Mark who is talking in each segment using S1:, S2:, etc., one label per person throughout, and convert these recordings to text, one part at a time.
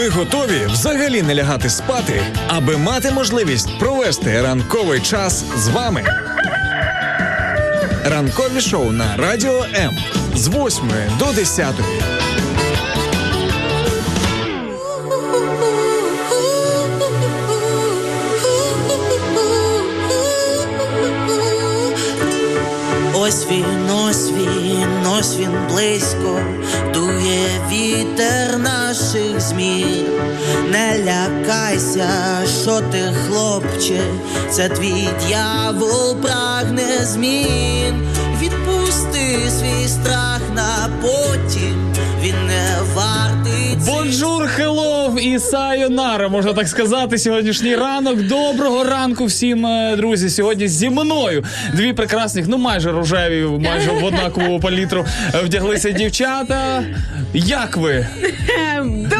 S1: Ми готові взагалі не лягати спати, аби мати можливість провести ранковий час з вами. Ранкові шоу на Радіо М з 8 до 10.
S2: Ось він, ось він, ось він близько, дує вітер наших змін. Не лякайся, що ти, хлопче, це твій дьявол прагне змін. Відпусти свій страх на потім, він не вартий.
S3: Bonjour, hello і sayonara, можна так сказати. Сьогоднішній ранок. Доброго ранку всім, е, друзі. Сьогодні зі мною дві прекрасних, ну майже рожеві, майже в однакову палітру е, вдяглися дівчата. Як ви?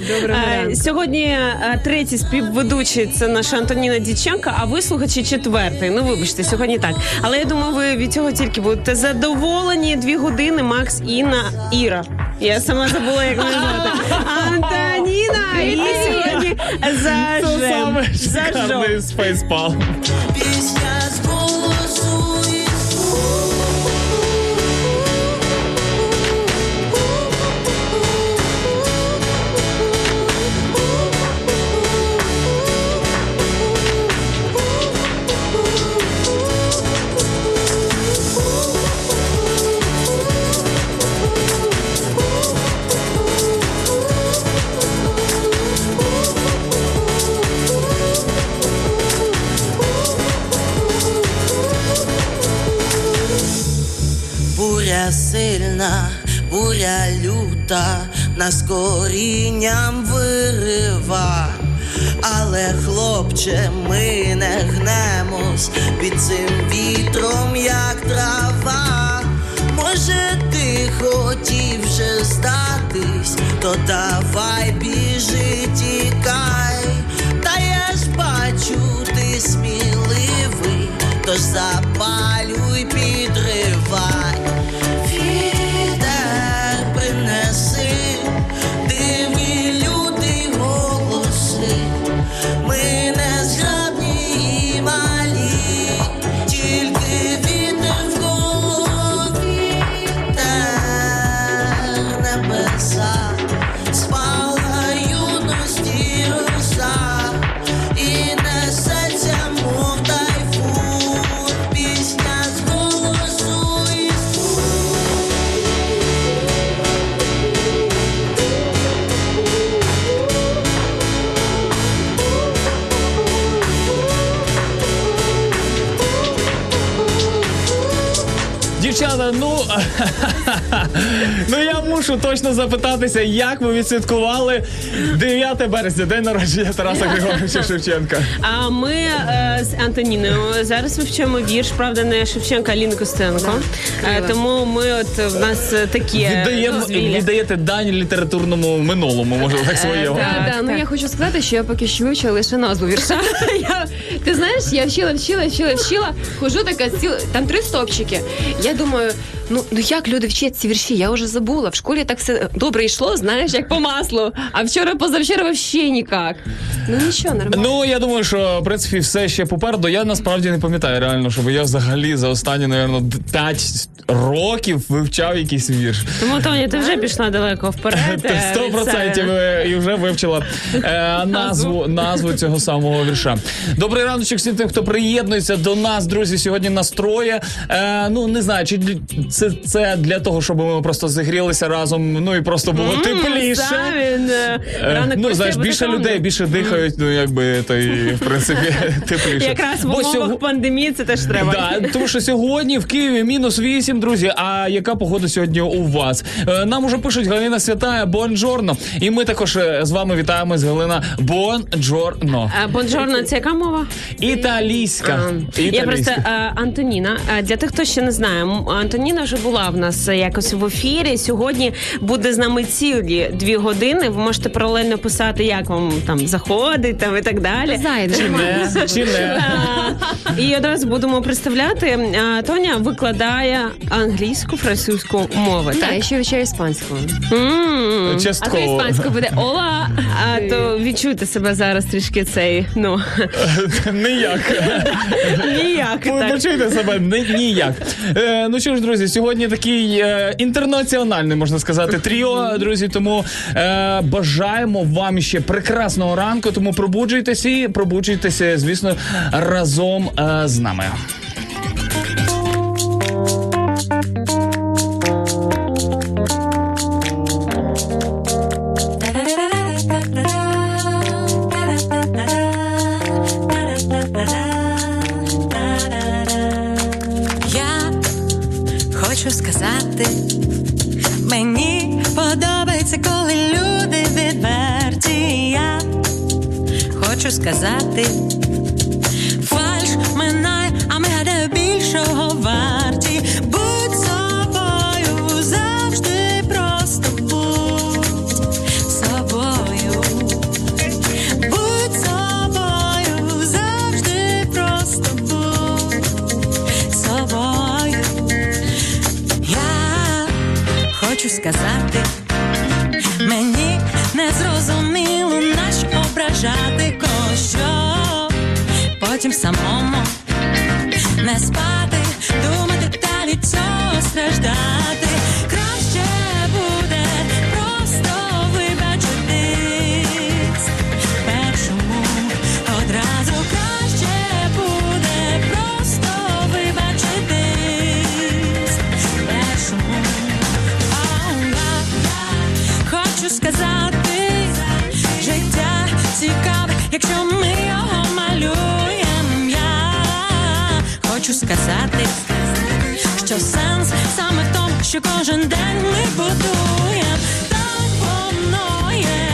S4: Добре!
S5: Доброго
S4: Е,
S5: ранку.
S4: Сьогодні е, третій співведучий це наша Антоніна Діченка, а ви слухачі четвертий. Ну вибачте, сьогодні так. Але я думаю, ви від цього тільки будете задоволені. Дві години Макс, Інна, Іра. Я сама забула, як мене звати. Антоніна! І сьогодні
S3: Це саме
S4: зажем.
S2: Сильна, буря люта, нас корінням вирива. Але, хлопче, ми не гнемось під цим вітром, як трава. Може, ти хотів вже здатись, то давай біжи, тікай. Та я ж бачу, ти сміливий, тож запалюй, підривай.
S3: Ну ну я мушу точно запитатися, як ви відсвяткували 9 березня, день народження Тараса Григоровича Шевченка.
S4: А ми е, з Антоніною зараз вивчаємо вірш, правда, не Шевченка, а Ліни Костенко. Е, тому ми от в нас е, такі
S3: Віддаємо,
S4: дозвілля.
S3: віддаєте дань літературному минулому, може так своєму.
S5: Так,
S4: Так,
S5: так, ну я хочу сказати, що я поки що вивчила лише назву вірша. я, ти знаєш, я вчила, вчила, вчила, вчила, хожу така ціла, там три стопчики. Я думаю, ну, ну як люди вчать ці вірші? Я вже забула. В школі так все добре йшло, знаєш, як по маслу. А вчора, позавчора вообще ніяк. Ну нічого, нормально.
S3: Ну я думаю, що в принципі все ще попереду. Я насправді не пам'ятаю реально, щоб я взагалі за останні, напевно, 5 років вивчав якийсь вірш.
S4: Тому Тоня, ти вже пішла далеко вперед.
S3: Ти
S4: е,
S3: сто
S4: від
S3: процентів е, і вже вивчила е, назву назву цього самого вірша. Добрий раночок всім тим, хто приєднується до нас, друзі. Сьогодні настроє. Е, ну не знаю, чи для- це, це для того, щоб ми просто зігрілися разом. Ну і просто було
S4: М,
S3: тепліше.
S4: він, е,
S3: Е,
S4: ранок
S3: ну, знаєш, більше людей, більше дихають, ну якби то і в принципі тепліше.
S4: Якраз в умовах пандемії це теж треба.
S3: Да, тому що сьогодні в Києві мінус 8, друзі. А яка погода сьогодні у вас? Е, Нам уже пишуть Галина Святая, бонджорно. І ми також з вами вітаємо з Галина Бонджорно.
S4: А, Бонжорно, це яка мова?
S3: Італійська.
S4: А, Я просто Антоніна. Для тих, хто ще не знає, Антоніна вже була в нас якось в ефірі. Сьогодні буде з нами цілі дві години. Ви можете паралельно писати, як вам там заходить там і так далі.
S5: Зайде.
S3: Чи не? Чи не?
S4: А, І одразу будемо представляти. А, Тоня викладає англійську, французьку мови.
S5: Так, я ще вивчаю іспанську. А то іспанською буде ола.
S4: А то відчуйте себе зараз трішки цей, ну
S3: Ніяк.
S4: ніяк так.
S3: почуєте себе ніяк. Е, ну що ж, друзі, сьогодні такий е, інтернаціональний, можна сказати, тріо, друзі. Тому е, бажаємо вам ще прекрасного ранку. Тому пробуджуйтеся і пробуджуйтеся, звісно, разом е, з нами.
S6: Хочу сказати, фальш минає, а ми гадаю більшого варті. Потім самому. Не спати, хочу сказати, що сенс саме в тому, що кожен день ми будуємо. Так воно є,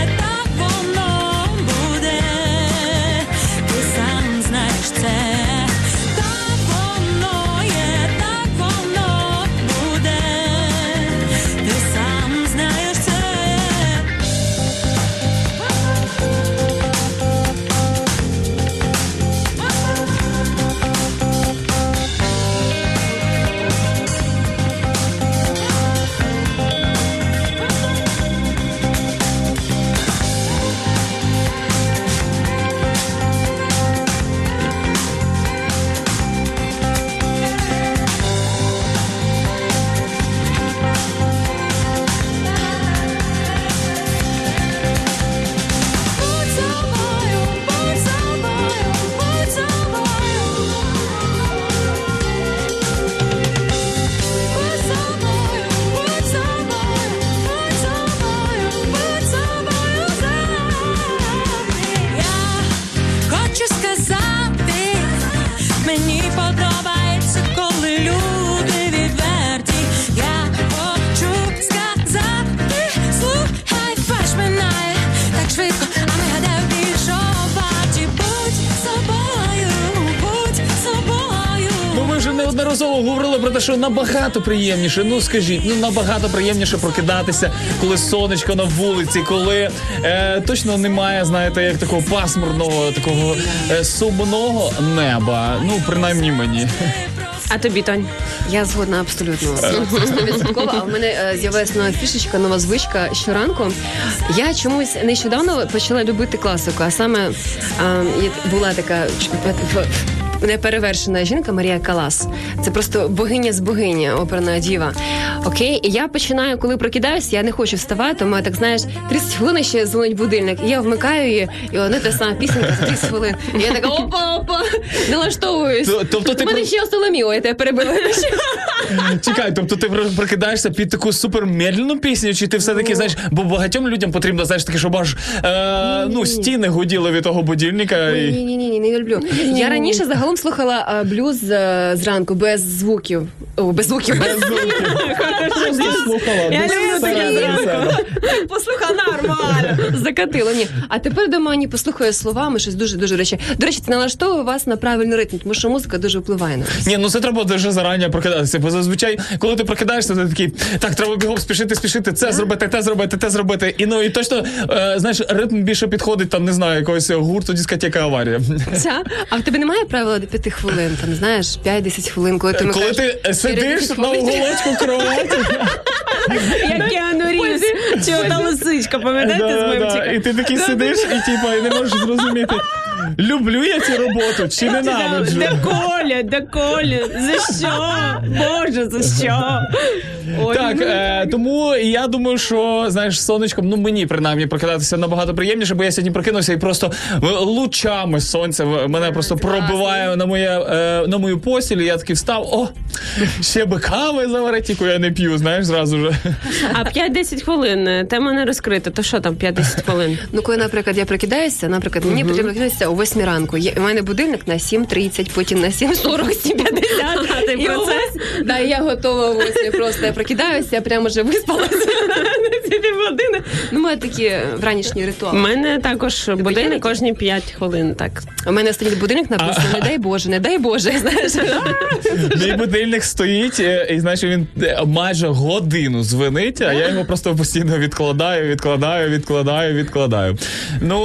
S3: що набагато приємніше. Ну скажіть, ну набагато приємніше прокидатися, коли сонечко на вулиці, коли е, точно немає, знаєте, як такого пасмурного, такого е, сумного неба. Ну, принаймні мені.
S4: А тобі, Тонь?
S5: Я згодна абсолютно. Стовідсотково. А в мене е, з'явилася нова фішечка, нова звичка щоранку. Я чомусь нещодавно почала любити класику, а саме е, була така неперевершена жінка Марія Калас. Це просто богиня з богині, оперна діва. Окей, і я починаю, коли прокидаюся, я не хочу вставати, У мене так знаєш, 30 хвилин ще дзвонить будильник. І я вмикаю її, і вона та сама пісенька за 30 хвилин. І я така опа, опа, налаштовуюсь.
S3: То- тобто ти
S5: мене ще осоломіло, я тебе перебила.
S3: Чекай, тобто ти прокидаєшся під таку супермедленну пісню, чи ти все-таки знаєш, бо багатьом людям потрібно, знаєш, таке, щоб аж е, ну, стіни гуділи від того будильника. І...
S5: Ні, ні, ні, ні, не люблю. Я раніше загалом слухала а, блюз е, зранку без звуків. О, без звуків. Без
S3: Слухала,
S4: Я люблю таке зранку.
S3: себе.
S4: Послухай нормально.
S5: Закатило, ні. А тепер дома ні послухаю словами, щось дуже дуже речі. До речі, це налаштовує вас на правильний ритм, тому що музика дуже впливає на вас.
S3: Ні, ну це треба дуже зарані прокидатися. Зазвичай, коли ти прокидаєшся, ти такий, так, треба бігом спішити, спішити, це зробити, те зробити, те зробити. І ну і точно е, знаєш, ритм більше підходить там, не знаю, якогось гурту, дискотека аварія.
S5: Ця? А в тебе немає правила до п'яти хвилин, там знаєш, 5-10 хвилин, коли ти
S3: Коли
S5: вмикаєш
S3: ти сидиш на уголочку кроваті,
S4: Як Кіану Рівз, чого та лисичка, пам'ятаєте з
S3: да, і ти такий сидиш, і типа і не можеш зрозуміти, люблю я цю роботу чи ненавиджу.
S4: Да Коля, да Коля, за що? Боже, за що? Ой,
S3: Так,
S4: ну,
S3: е, тому я думаю, що знаєш, сонечком, ну мені принаймні прокидатися набагато приємніше, бо я сьогодні прокинувся і просто лучами сонця мене просто пробиває на моє е, на мою постіль. і Я такий встав. О, ще би кави заварити, яку я не п'ю, знаєш, зразу же.
S4: А 5-10 хвилин, е, тема не розкрита, то що там 5-10 хвилин?
S5: Ну, коли, наприклад, я прокидаюся, наприклад, мені потрібно прокинутися 8 ранку. У мене будильник на 7.30, потім на 7.40, 7.50.
S4: А ти
S5: І
S4: про
S5: о
S4: це?
S5: восьмій- Да, я готова ось 8 просто. Я прокидаюся, я прямо вже виспалася півгодини. Ну, у мене такі вранішні ритуали.
S4: У мене також будильник кожні 5 хвилин, так.
S5: У мене стоїть будильник написано, не дай Боже, не дай Боже. Знаєш,
S3: Мій будильник стоїть, е, і знаєш, він е, майже годину дзвонить, а я його просто постійно відкладаю, відкладаю, відкладаю, відкладаю. Ну,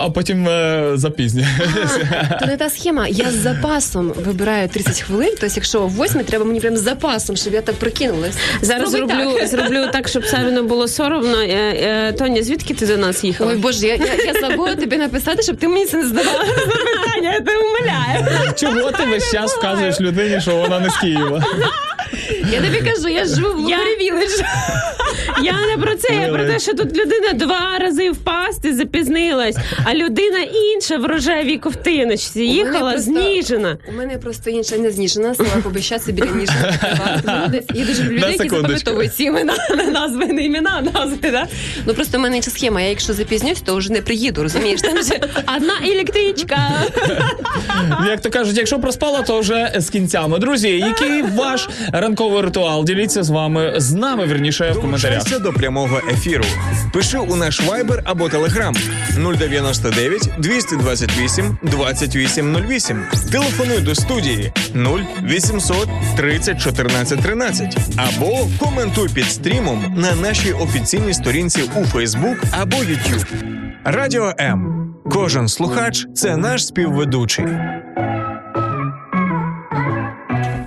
S3: а потім е, запізнююся.
S5: то не та схема. Я з запасом вибираю 30 хвилин. Тобто, якщо о 8 треба мені прям з запасом, щоб я так прокинулась.
S4: Зараз зроблю,
S5: так.
S4: щоб Савіну було соромно. Е, е, Тоня, звідки ти до нас їхала?
S5: Ой, Боже, я, я, я забула тобі написати, щоб ти мені це не здавала.
S4: запитання. я тебе умиляю.
S3: Чого ти весь час вказуєш людині, що вона не з Києва?
S5: Я тобі кажу, я живу в
S4: Я-
S5: Лугарі Віледж.
S4: Я не про це, я про те, що тут людина два рази впасти запізнилась, а людина інша в рожевій ковтиночці їхала
S5: просто-
S4: зніжена.
S5: У мене просто інша не зніжена, села побищаться біля ніжного. Я дуже люблю людей, які запам'ятовують ці імена, назви, не імена, а назви. Да? Ну просто в мене інша схема. Я якщо запізнюсь, то вже не приїду, розумієш? Там вже одна електричка.
S3: Як то кажуть, якщо проспала, то вже з кінцями. Друзі, який ваш ранковий ритуал? Діліться з вами з нами, верніше в коментарях.
S1: Долучайся до прямого ефіру. Пиши у наш Viber або Telegram 099 228 2808. Телефонуй до студії 0800 30 14 13 або коментуй під стрімом на нашій офіційній сторінці у Facebook або YouTube. Радіо М. Кожен слухач це наш співведучий.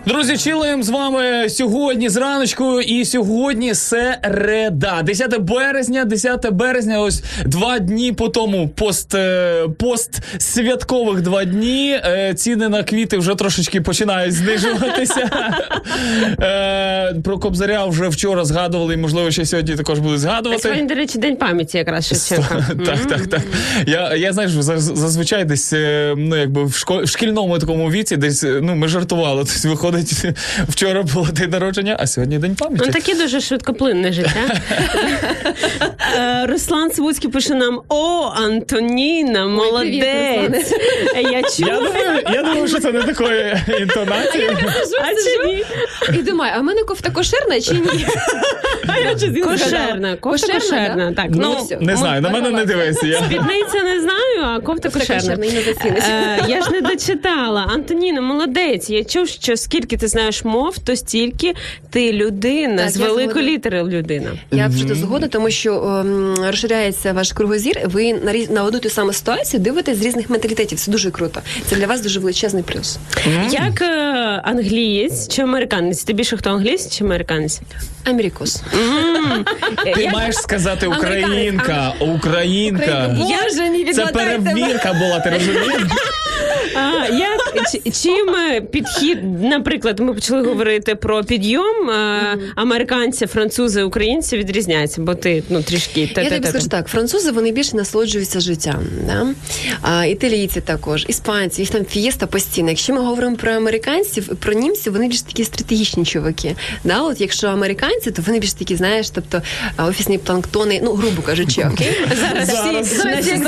S3: Друзі, чилуємо з вами сьогодні зраночку, і сьогодні середа. 10 березня, 10 березня, ось два дні по тому пост, е, пост святкових два дні. Е, Ціни на квіти вже трошечки починають знижуватися. Е, Про Кобзаря вже вчора згадували, і можливо ще сьогодні також будуть згадувати.
S4: Сьогодні, до речі, день пам'яті якраз Шевченка.
S3: Так, так, так. Я, я знаєш, заз- зазвичай десь ну, якби в, шкільному такому віці, десь ну, ми жартували. Тобто, виходить, вчора було день народження, а сьогодні день пам'яті.
S4: Ну таке дуже швидкоплинне життя. Е, Руслан Свуцький пише нам: О, Антоніна, молодець. Я
S3: Я думаю, я думаю, що це не такої інтонації.
S4: А чи ні?
S5: І думаю, а в мене кофта кошерна чи ні?
S4: Кошерна, кофта кошерна. Так,
S3: Ну,
S4: ну,
S3: не знаю, на мене не дивися. Я.
S4: Спідниця не знаю, а кофта кошерна. Е, Я ж не дочитала. Антоніна, молодець. Я чув, що скільки ти знаєш мов, то стільки ти людина
S5: Так,
S4: з великої літери людина.
S5: Я абсолютно згодна, тому що ем, розширяється ваш кругозір. Ви на різ- на одну ту саму ситуацію дивитесь з різних менталітетів. Це дуже круто. Це для вас дуже величезний плюс.
S4: Як е, англієць чи американець? Ти більше хто англієць чи американець?
S5: Америкос.
S3: Ти маєш сказати українка, українка.
S5: Боже, не
S3: Це перевірка була, ти розумієш?
S4: Чи- чим е, підхід, наприклад, ми почали говорити про підйом е, американці, французи, українці відрізняються, бо ти ну трішки
S5: Я тобі скажу так: французи вони більше насолоджуються життям. Да? А, італійці також, іспанці, їх там фієста постійно. Якщо ми говоримо про американців, про німців, вони більш такі стратегічні чуваки. Да? От якщо американці, то вони більш такі, знаєш, тобто офісні планктони, ну грубо кажучи, окей.
S4: Зараз,
S3: Зараз-
S4: всі!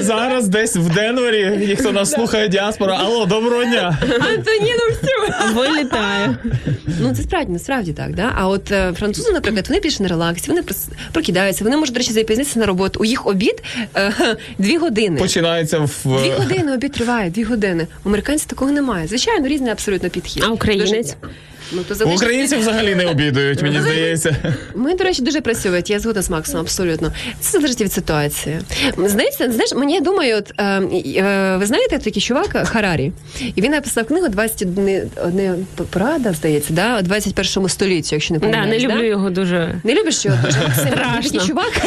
S3: Зараз десь в Денвері Англії, хто нас слухає, діаспора. Алло, доброго дня.
S5: Антоніну всю.
S4: Вилітає.
S5: Ну це справді, насправді так. Да? А от е, французи, наприклад, вони більше на релаксі, вони прокидаються, вони можуть, до речі, запізнитися на роботу. У їх обід е, дві години.
S3: Починається в
S5: Дві години обід триває, дві години. У американців такого немає. Звичайно, різний абсолютно підхід.
S4: А українець?
S5: Ну, то залежить
S3: українці взагалі не обідують, мені здається.
S5: Ми, до речі, дуже працюють. Я згодна з Максом, абсолютно. Це залежить від ситуації. Здається, знаєш, мені я думаю, от е, е, ви знаєте такий чувак Харарі, і він написав книгу «21 одне порада, здається, да, у 21 столітті, якщо не
S4: Да, не люблю його дуже.
S5: Не любиш його дуже Максим? Чувак.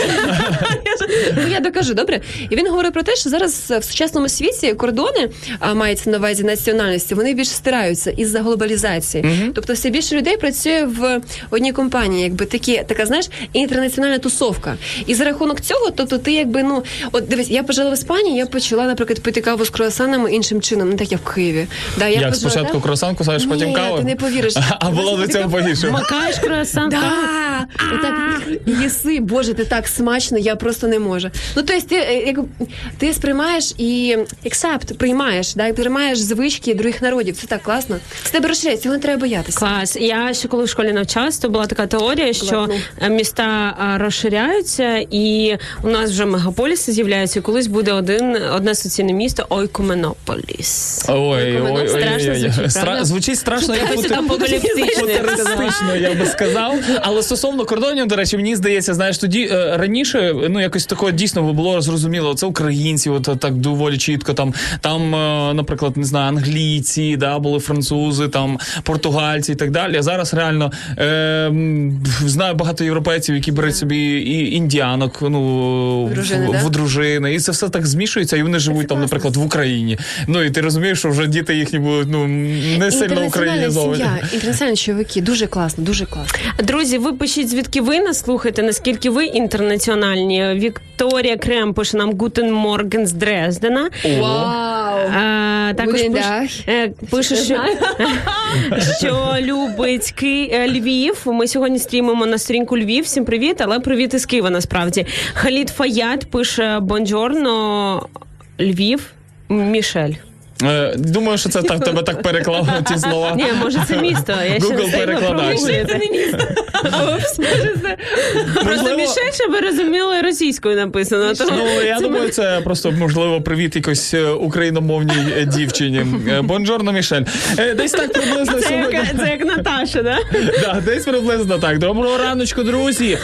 S5: ну я докажу, добре. І він говорить про те, що зараз в сучасному світі кордони, а мається на увазі національності, вони більше стираються із-за глобалізації. Тобто все більше людей працює в одній компанії, якби такі, така, знаєш, інтернаціональна тусовка. І за рахунок цього, тобто ти якби, ну, от дивись, я пожила в Іспанії, я почала, наприклад, пити каву з круасанами іншим чином, не так як в Києві. Да, я
S3: Як
S5: пожила
S3: спочатку
S5: там.
S3: круасан кусаєш,
S5: Ні,
S3: потім каву?
S5: ти не повіриш.
S3: А було до цього погірше.
S4: Макаєш круасан.
S5: Да, отак їси, боже, ти так смачно, я просто не можу. Ну тобто ти е, як ти сприймаєш і accept, приймаєш, да, і приймаєш звички других народів. Це так класно. З тебе розширяється, цього не треба боятися.
S4: Клас. Я ще коли в школі навчалась, то була така теорія, що
S5: Класно.
S4: е, міста розширяються, і у нас вже мегаполіси з'являються. І колись буде один одне соціальне місто Ойкоменополіс.
S3: Ой, ой, ой,
S4: Страшно
S3: ой, ой. звучить, страшно, як
S4: там я
S3: би сказав. Але стосовно кордонів, до речі, мені здається, знаєш, тоді е, раніше ну якось такого дійсно було зрозуміло. Це українці, от так доволі чітко. Там, там, е, наприклад, не знаю, англійці, да, були французи, там португальці і так далі. А зараз реально е, знаю багато європейців, які беруть собі і індіанок, ну
S5: Дружини,
S3: в,
S5: да?
S3: в дружини, і це все так змішується, і вони живуть там, наприклад, в Україні. Ну і ти розумієш, що вже діти їхні будуть ну не сильно українізовані.
S5: інтернаціональні чоловіки, дуже класно, дуже класно.
S4: Друзі, ви пишіть, звідки ви нас слухаєте, наскільки ви інтернаціональні. Вікторія Крем пише нам Guten Morgen з Дрездена.
S5: Вау!
S4: А, також е, пише, що, любить Ки... е, Львів. Ми сьогодні стрімимо на сторінку Львів. Всім привіт, але привіт із Києва насправді. Халід Фаят пише Buongiorno Львів. Мішель.
S3: Е, Думаю, що це так тебе так переклало ті слова.
S4: Ні, може це місто. Я ще
S3: Google
S4: не
S3: перекладач.
S4: може це. Просто Мішель, щоб ви розуміли, російською написано.
S3: Ну я думаю, це просто можливо привіт якось е, україномовній е, дівчині. Бонжорно, Мішель. Десь так приблизно сьогодні.
S4: це як Наташа, да?
S3: Да, десь приблизно так. Доброго раночку, друзі.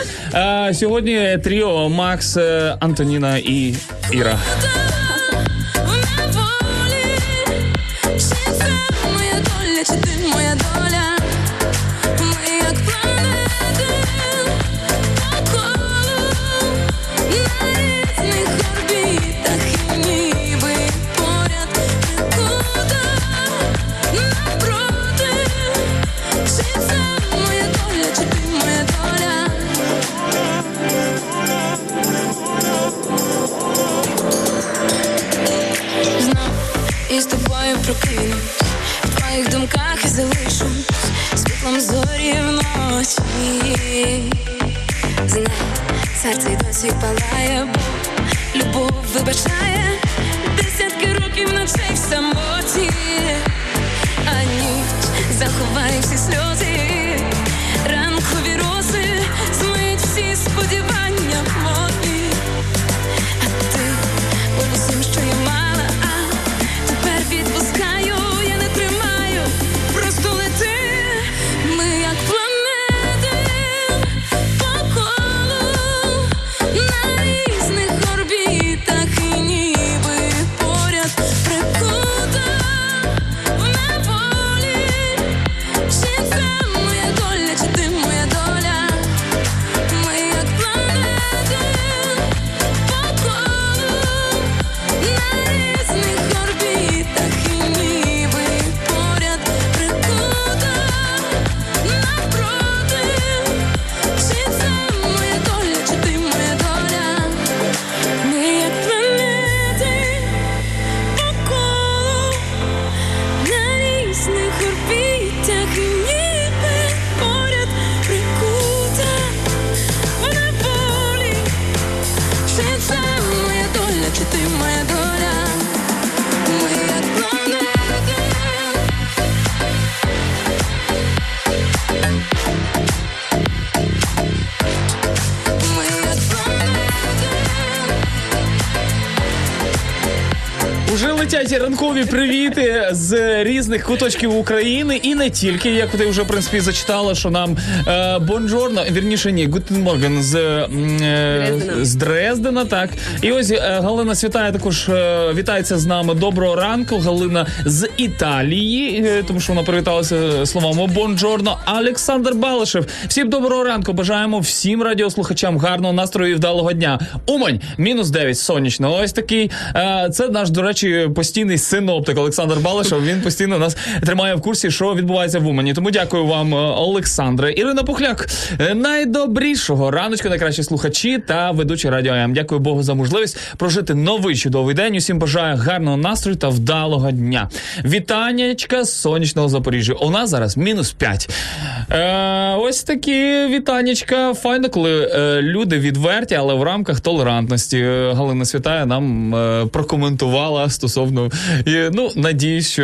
S3: Сьогодні тріо Макс, Антоніна і Іра.
S6: Серце й досі палає, бо любов вибачає. Десятки років ночей в самоті, а ніч заховає всі сльози,
S3: Уже ранкові привіти з різних куточків України і не тільки, як ти вже в принципі зачитала, що нам е, buongiorno, вірніше ні, Guten Morgen з, е,
S5: Дрездена.
S3: з Дрездена, так. І ось е, Галина Святая також е, вітається з нами. Доброго ранку. Галина з Італії, е, тому що вона привіталася словами buongiorno. Олександр Балишев. Всім доброго ранку. Бажаємо всім радіослухачам гарного настрою і вдалого дня. Умань, мінус 9, сонячно. Ось такий. Е, це наш, до речі, постійний синоптик Олександр Балишев. Він постійно нас тримає в курсі, що відбувається в Умані. Тому дякую вам, е, Олександре. Ірина Пухляк, е, найдобрішого раночку, найкращі слухачі та ведучі радіо М. Дякую Богу за можливість прожити новий чудовий день. Усім бажаю гарного настрою та вдалого дня. Вітаннячка з сонячного Запоріжжя. У нас зараз мінус 5. Е, ось такі вітаннячка. Файно, коли е, люди відверті, але в рамках толерантності. Е, Галина Святая нам е, прокоментувала стосовно. І, ну, надіюсь, що.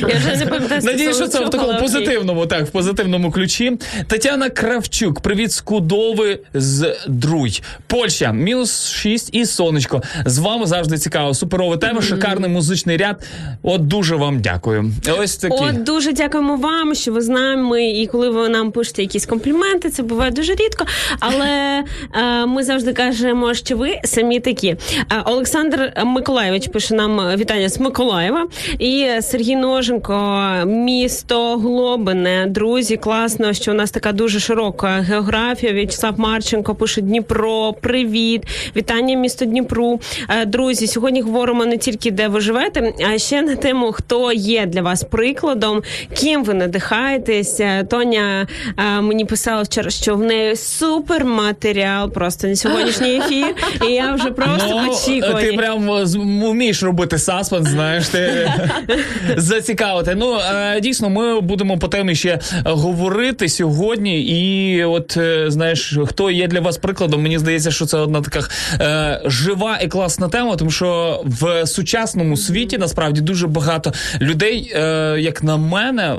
S4: Я вже не пам'ятаю,
S3: Надіюсь, що це в такому позитивному, так, в позитивному ключі. Тетяна Кравчук, привіт з Кудови з Друй. Польща, мінус 6 і сонечко. З вами завжди цікаво. Суперова тема, шикарний музичний ряд. От дуже вам дякую. Ось такі.
S4: От дуже дякуємо вам, що ви з нами. І коли ви нам пишете якісь компліменти, це буває дуже рідко. Але е, ми завжди кажемо, що ви самі такі. Е, Олександр Миколаєвич пише нам вітання з Миколаєва. І Сергій Ноженко, місто Глобине. Друзі, класно, що у нас така дуже широка географія. В'ячеслав Марченко пише Дніпро. Привіт, вітання місто Дніпру. Е, Друзі, сьогодні говоримо не тільки де ви живете, а ще на тему, хто є для вас прикладом, ким ви надихаєтесь. Е, Тоня е, мені писала вчора, що в неї супер матеріал просто на сьогоднішній ефір. І я вже просто
S3: Ну,
S4: очікую.
S3: ти прям е, вмієш робити саспенс, знаєш, ти зацікавити. Ну е, дійсно, ми будемо по темі ще говорити сьогодні. І от е, знаєш, хто є для вас прикладом? Мені здається, що це одна така е, жива і класна тема, тому що в сучасному світі насправді дуже багато людей, як на мене,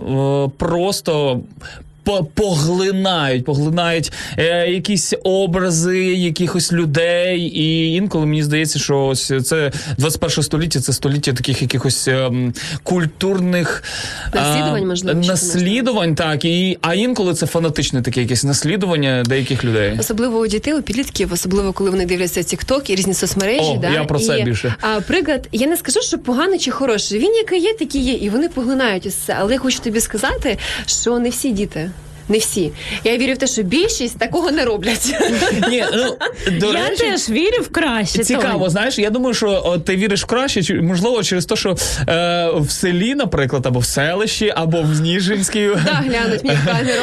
S3: просто. По- Поглинають, поглинають е, якісь образи якихось людей, і інколи мені здається, що ось це 21 століття, це століття таких якихось ем, культурних а,
S5: Наслідувань, можливо,
S3: наслідувань, так і а інколи це фанатичне таке якесь наслідування деяких людей.
S5: Особливо у дітей, у підлітків, особливо коли вони дивляться TikTok і різні соцмережі.
S3: О,
S5: да?
S3: я про це
S5: і,
S3: більше.
S5: А, приклад, я не скажу, що поганий чи хороший. Він який є, такий є, і вони поглинають усе. Але я хочу тобі сказати, що не всі діти. Не всі. Я вірю в те, що більшість такого не роблять.
S3: Ні, ну до
S4: я
S3: речі,
S4: теж вірю в краще.
S3: Цікаво,
S4: Тонь.
S3: знаєш, я думаю, що от, ти віриш в краще, можливо, через те, що е, в селі, наприклад, або в селищі, або в Ніжинській.
S5: Да, глянуть мені в камеру.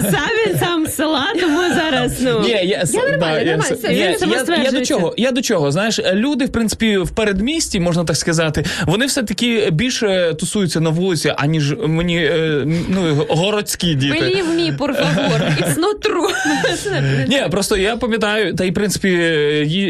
S4: Сам сам села, тому зараз ну
S3: Ні, я, с-
S5: нормально,
S3: да,
S5: нормально,
S3: с-
S5: все,
S3: ні, я, я, до чого? Я до чого? Знаєш, люди, в принципі, в передмісті, можна так сказати, вони все таки більше тусуються на вулиці, аніж мені е, ну, городські діти.
S5: Me, por favor, it's not true.
S3: Ні, просто я пам'ятаю, та й в принципі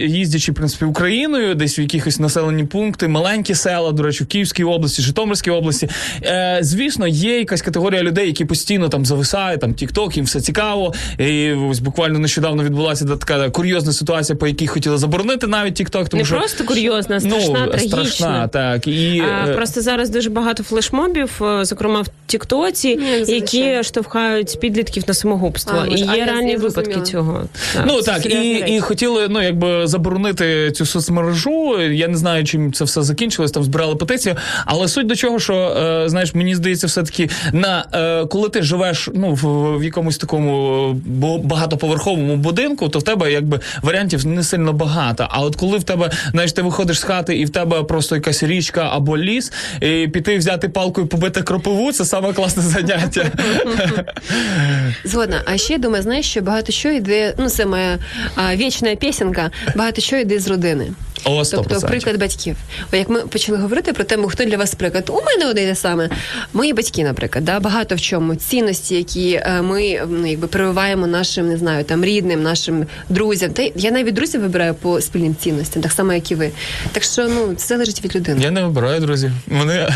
S3: їздячи в принципі Україною, десь в якихось населені пункти, маленькі села, до речі, в Київській області, Житомирській області. Е, звісно, є якась категорія людей, які постійно там зависають, там тік-ток, їм все цікаво. І ось буквально нещодавно відбулася така курйозна ситуація, по якій хотіли заборонити навіть тік-ток, тому
S4: не
S3: що
S4: просто курйозна, страшна,
S3: ну,
S4: трагічна.
S3: страшна, так і
S4: А,
S3: е,
S4: просто зараз дуже багато флешмобів, е, зокрема в Тіктоці, які штовхають підлітків на самогубство.
S5: А,
S4: і
S5: а
S4: є
S5: я
S4: реальні випадки цього.
S3: Ну так, і,
S4: речі.
S3: і хотіли ну якби заборонити цю соцмережу. Я не знаю, чим це все закінчилось. Там збирали петицію. Але суть до чого, що е, знаєш, мені здається, все таки на е, коли ти живеш ну в, в якомусь такому багатоповерховому будинку, то в тебе якби варіантів не сильно багато. А от коли в тебе знаєш, ти виходиш з хати і в тебе просто якась річка або ліс, і піти взяти палку і побити кропову, це саме класне заняття.
S5: Згодна. А ще думаю, знаєш, що багато що йде, ну це моя а, вічна пісенка, багато що йде з родини.
S3: О, 100%.
S5: Тобто приклад батьків. О, як ми почали говорити про тему, хто для вас приклад, у мене одне те саме. Мої батьки, наприклад, да, багато в чому цінності, які е, ми ну, якби прививаємо нашим, не знаю, там рідним, нашим друзям. Та й я навіть друзів вибираю по спільним цінностям, так само, як і ви. Так що ну це залежить від людини.
S3: Я не вибираю, друзі. Вони?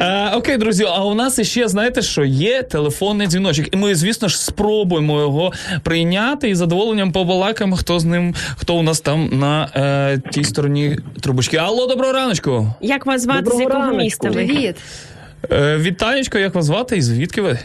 S3: Е, окей, друзі, а у нас ще знаєте, що є телефонний дзвіночок, і ми, звісно ж, спробуємо його прийняти і задоволенням побалакаємо, хто з ним хто у нас там на е, тій стороні трубочки. Алло, доброго раночку.
S4: Як вас звати, з якого
S7: раночку.
S4: міста ви?
S5: Привіт.
S3: Е, вітанечко, як вас звати і звідки ви?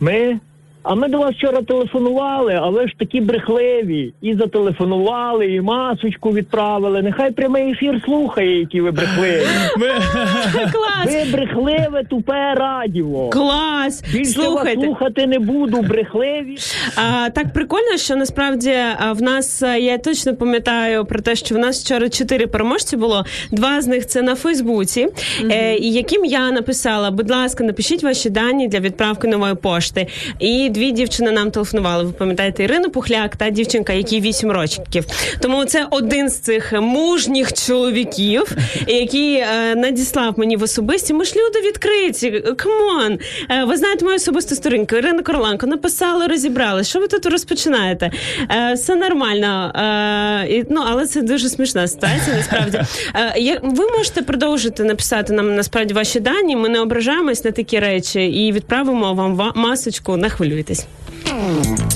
S7: Ми. А ми до вас вчора телефонували, а ви ж такі брехливі. І зателефонували, і масочку відправили. Нехай прямий ефір слухає, які ви брехливі.
S4: Клас!
S7: Ви брехливе, тупе радіво.
S4: Клас!
S7: Більше вас
S4: Слухайте.
S7: слухати не буду, брехливі.
S4: А, так прикольно, що насправді а, в нас а, я точно пам'ятаю про те, що в нас вчора чотири переможці було. Два з них це на Фейсбуці, е, яким я написала: будь ласка, напишіть ваші дані для відправки нової пошти. І дві дівчини нам телефонували. Ви пам'ятаєте Ірину Пухляк та дівчинка, якій 8 років. Тому це один з цих мужніх чоловіків, який е, надіслав мені в особисті. Ми ж люди відкриті. Come on. Е, ви знаєте мою особисту сторінку. Ірина Короленко написала, розібрали. Що ви тут розпочинаєте? Е, все нормально. Е, і, ну, але це дуже смішна ситуація. Насправді, е, я- ви можете продовжити написати нам насправді ваші дані. Ми не ображаємось на такі речі і відправимо вам ва- масочку. Не хвилюйтесь.
S3: Ну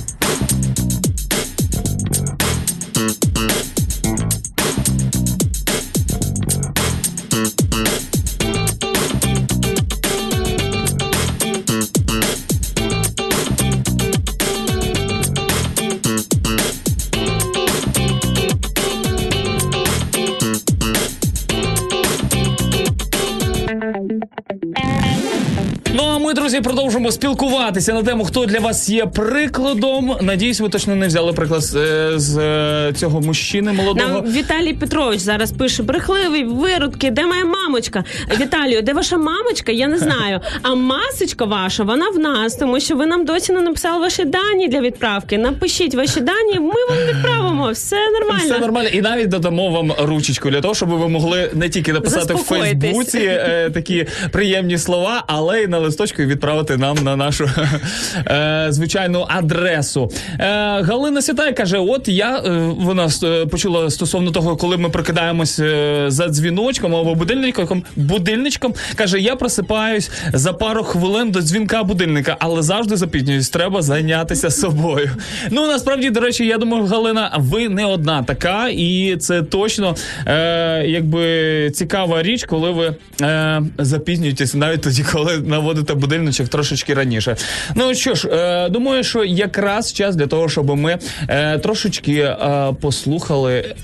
S3: друзі, продовжимо спілкуватися на тему, хто для вас є прикладом. Надіюсь, ви точно не взяли приклад е, з е, цього мужчини молодого.
S4: Нам Віталій Петрович зараз пише брехливий виродки. Де моя мамочка? Віталію, де ваша мамочка? Я не знаю. А масочка ваша, вона в нас, тому що ви нам досі не написали ваші дані для відправки. Напишіть ваші дані, ми вам відправимо. Все нормально.
S3: Все нормально, і навіть додамо вам ручечку для того, щоб ви могли не тільки написати в Фейсбуці е, такі приємні слова, але й на листочку відправити нам на нашу е, звичайну адресу. Е, Галина Сітай каже: От я е, вона е, почула стосовно того, коли ми прокидаємось е, за дзвіночком або будильником, будильничком, каже: я просипаюсь за пару хвилин до дзвінка будильника, але завжди запізнююсь. Треба зайнятися собою. Ну насправді, до речі, я думаю, Галина, ви не одна така, і це точно е, якби цікава річ, коли ви е, запізнюєтесь навіть тоді, коли наводите будильничок трошечки раніше. Ну що ж, е, думаю, що якраз час для того, щоб ми е, трошечки е, послухали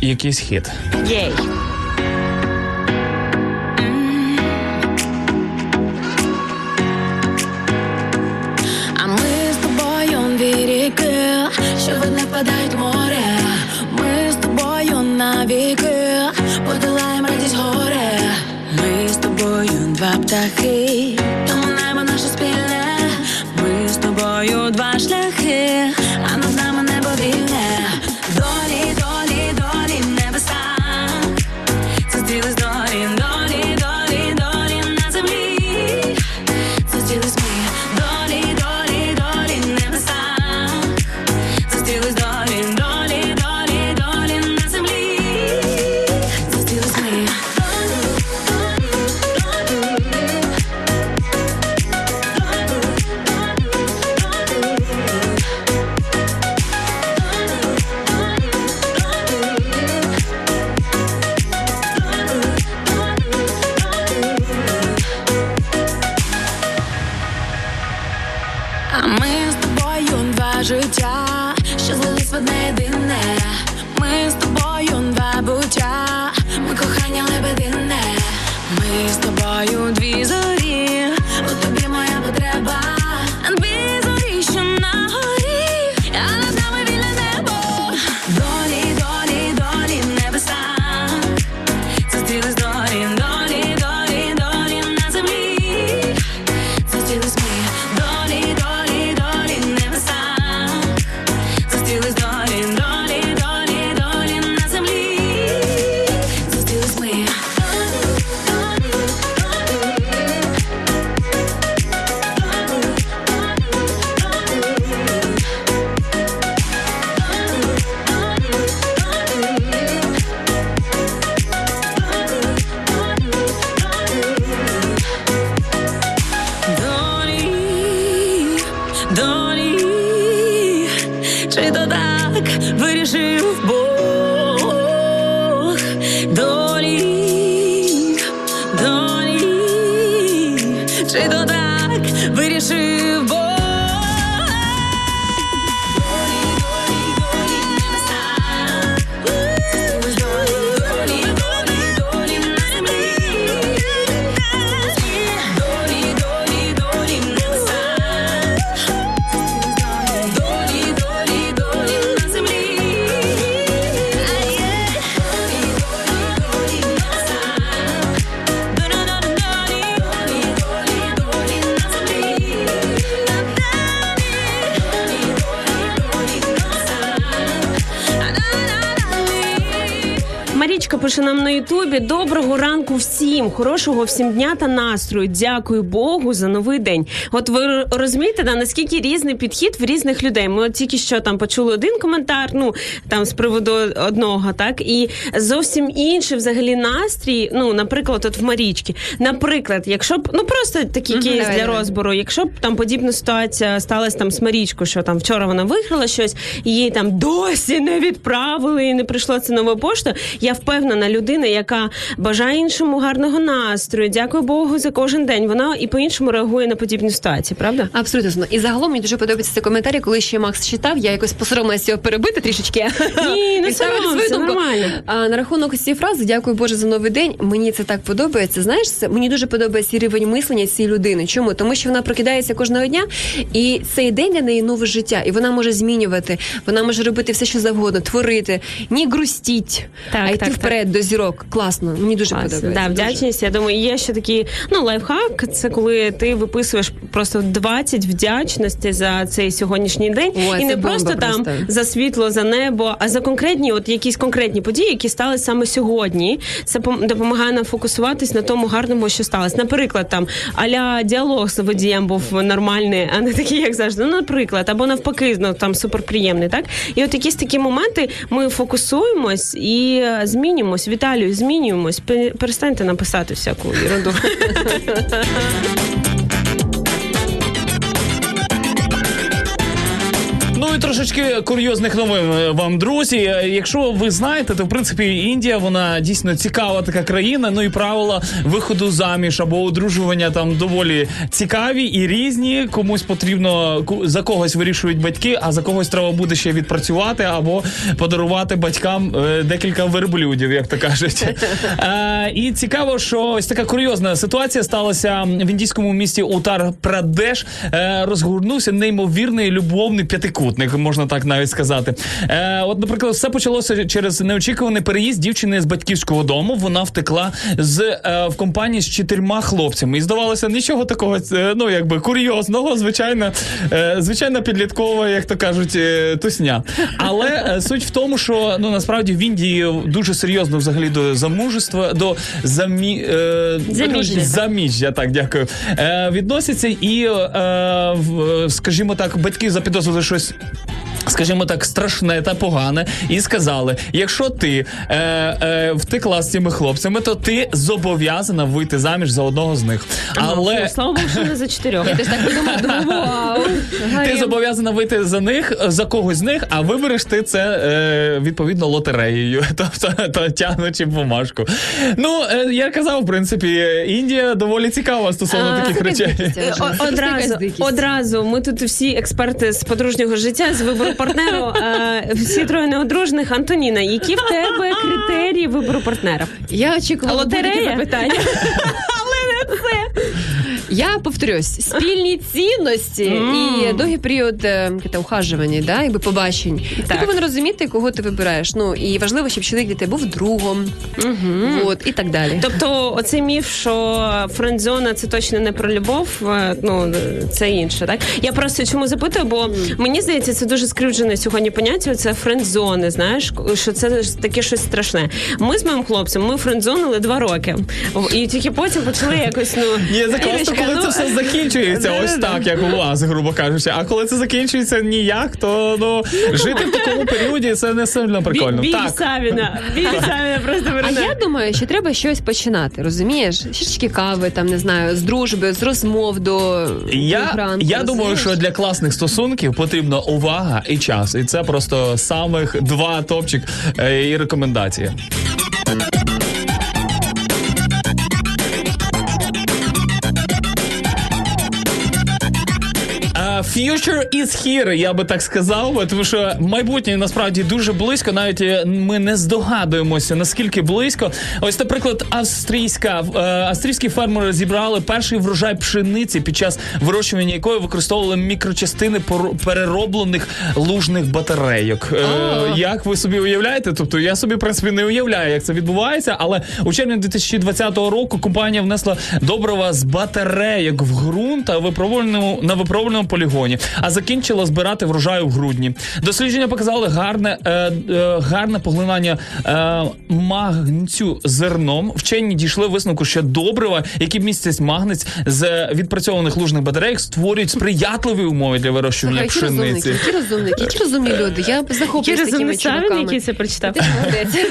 S3: якийсь хіт.
S4: Єй.
S8: А ми з тобою дві що в впадають в море. Ми з тобою навіки, подолаємо радість горе. Ми з тобою два птахи,
S4: всім, хорошого всім дня та настрою. Дякую Богу за новий день. От ви розумієте, да, наскільки різний підхід в різних людей. Ми от тільки що там почули один коментар, ну там з приводу одного, так і зовсім інший взагалі настрій. Ну, наприклад, от в Марічки. Наприклад, якщо б ну просто такий
S5: Мгм,
S4: кейс
S5: давай,
S4: для розбору, якщо б там подібна ситуація сталася там з Марічкою, що там вчора вона виграла щось, і їй там досі не відправили і не прийшло це нова пошта. Я впевнена, людина, яка бажає іншому гарного настрою. Дякую Богу за кожен день. Вона і по-іншому реагує на подібні ситуації, правда?
S5: Абсолютно. І загалом мені дуже подобається цей коментарі, коли ще Макс читав, я якось посоромилася його перебити трішечки.
S4: Ні, не соромся, нормально.
S5: А на рахунок цієї фрази дякую Боже за новий день. Мені це так подобається. Знаєш, це мені дуже подобається рівень мислення цієї людини. Чому? Тому що вона прокидається кожного дня, і цей день для неї нове життя, і вона може змінювати, вона може робити все, що завгодно, творити, ні грустіть,
S4: Так,
S5: а йти
S4: так,
S5: вперед до зірок. Класно, мені дуже
S4: Клас.
S5: подобається.
S4: Да,
S5: дуже.
S4: вдячність. Я думаю, є ще такий ну лайфхак. Це коли ти виписуєш просто 20 вдячностей за цей сьогоднішній день,
S5: Ой,
S4: і не просто там
S5: просто.
S4: за світло, за небо, а за конкретні, от якісь конкретні події, які стали саме сьогодні. Це пом- допомагає нам фокусуватись на тому гарному, що сталося. Наприклад, там аля діалог з водієм був нормальний, а не такий, як завжди. Ну, наприклад, або навпаки, ну там суперприємний, так? І от якісь такі моменти ми фокусуємось і е, змінюємось. Віталію, змінюємось. Пе- Перестаньте нам писати всяку ерунду.
S3: І трошечки курйозних новин е, вам, друзі. Е, Якщо ви знаєте, то в принципі Індія вона дійсно цікава така країна. Ну і правила виходу заміж або одружування там доволі цікаві і різні. Комусь потрібно за когось вирішують батьки, а за когось треба буде ще відпрацювати або подарувати батькам е, декілька верблюдів, як то кажуть. Е, і цікаво, що ось така курйозна ситуація сталася в індійському місті Утар Прадеш. Е, розгорнувся неймовірний любовний п'ятикутник, можна так навіть сказати. Е, от, наприклад, все почалося через неочікуваний переїзд дівчини з батьківського дому. Вона втекла з е, в компанії з чотирма хлопцями. І здавалося, нічого такого, е, ну якби курйозного, звичайно, е, звичайно, підліткова, як то кажуть, е, тусня. Але е, суть в тому, що ну насправді в Індії дуже серйозно взагалі до замужества, до замі, е,
S4: Заміжжя.
S3: заміжжя, так дякую. Е, відносяться і, е, скажімо так, батьки запідозрили щось. Скажімо так, страшне та погане, і сказали: якщо ти е, е, втекла з цими хлопцями, то ти зобов'язана вийти заміж за одного з них. Але
S4: Фу, слава Богу, що не за чотирьох.
S5: Я теж так подумала, думаю, вау.
S3: ти зобов'язана вийти за них за когось з них, а вибереш ти це е, відповідно лотереєю, тобто то тягнучи бумажку. Ну е, я казав, в принципі, Індія доволі цікава стосовно
S4: А,
S3: таких речей.
S4: Одразу, одразу. Ми тут всі експерти з подружнього життя, з вибору партнеру, всі троє неодружних. Антоніна, які в тебе критерії вибору партнера?
S5: Я очікувала
S4: Лотерея?
S5: Але не запитання. Я повторюсь, спільні цінності і довгий період е, та, ухажування, да, якби побачень. Ти повинен розуміти, кого ти вибираєш. Ну і важливо, щоб чоловік для тебе був другом, от, і так далі.
S4: Тобто, оцей міф, що френдзона це точно не про любов, е, ну це інше, так? Я просто чому запитую, бо мені здається, це дуже скривджене сьогодні поняття. Це френдзони. Знаєш, що це таке щось страшне. Ми з моїм хлопцем ми френдзонили два роки, і тільки потім почали якось ну
S3: Ні, коли
S4: Ну,
S3: це все закінчується, ось так, як у вас, грубо кажучи. А коли це закінчується ніяк, то ну жити в такому періоді це не сильно прикольно.
S4: Біль
S3: Так.
S4: Савіна. Біль Савіна просто
S5: А я думаю, що треба щось починати, розумієш? Щічки кави, там не знаю, з дружби, з розмов до
S3: Я,
S5: ранку,
S3: я думаю, що для класних стосунків потрібна увага і час. І це просто самих два топчик е, і рекомендації. Future is here, я би так сказав, тому що майбутнє насправді дуже близько. Навіть е, ми не здогадуємося наскільки близько. Ось, наприклад, австрійська е, австрійські фермери зібрали перший врожай пшениці, під час вирощування якої використовували мікрочастини перероблених лужних батарейок. Е, як ви собі уявляєте? Тобто я собі в принципі не уявляю, як це відбувається, але у червні 2020 року компанія внесла добрива з батарейок в ґрунт на випробувальному полігоні, а закінчила збирати врожай у грудні. Дослідження показали гарне, е, е, гарне поглинання е, магнцю зерном. Вчені дійшли висновку, що добрива, які містять магнець з відпрацьованих лужних батарейок, створюють сприятливі умови для вирощування
S5: Слухай, які
S3: пшениці.
S5: які розумники, які розумні люди. Я захоплююсь такими
S4: розумний Савін,
S5: чуваками.
S4: який це прочитав.
S5: Ти молодець.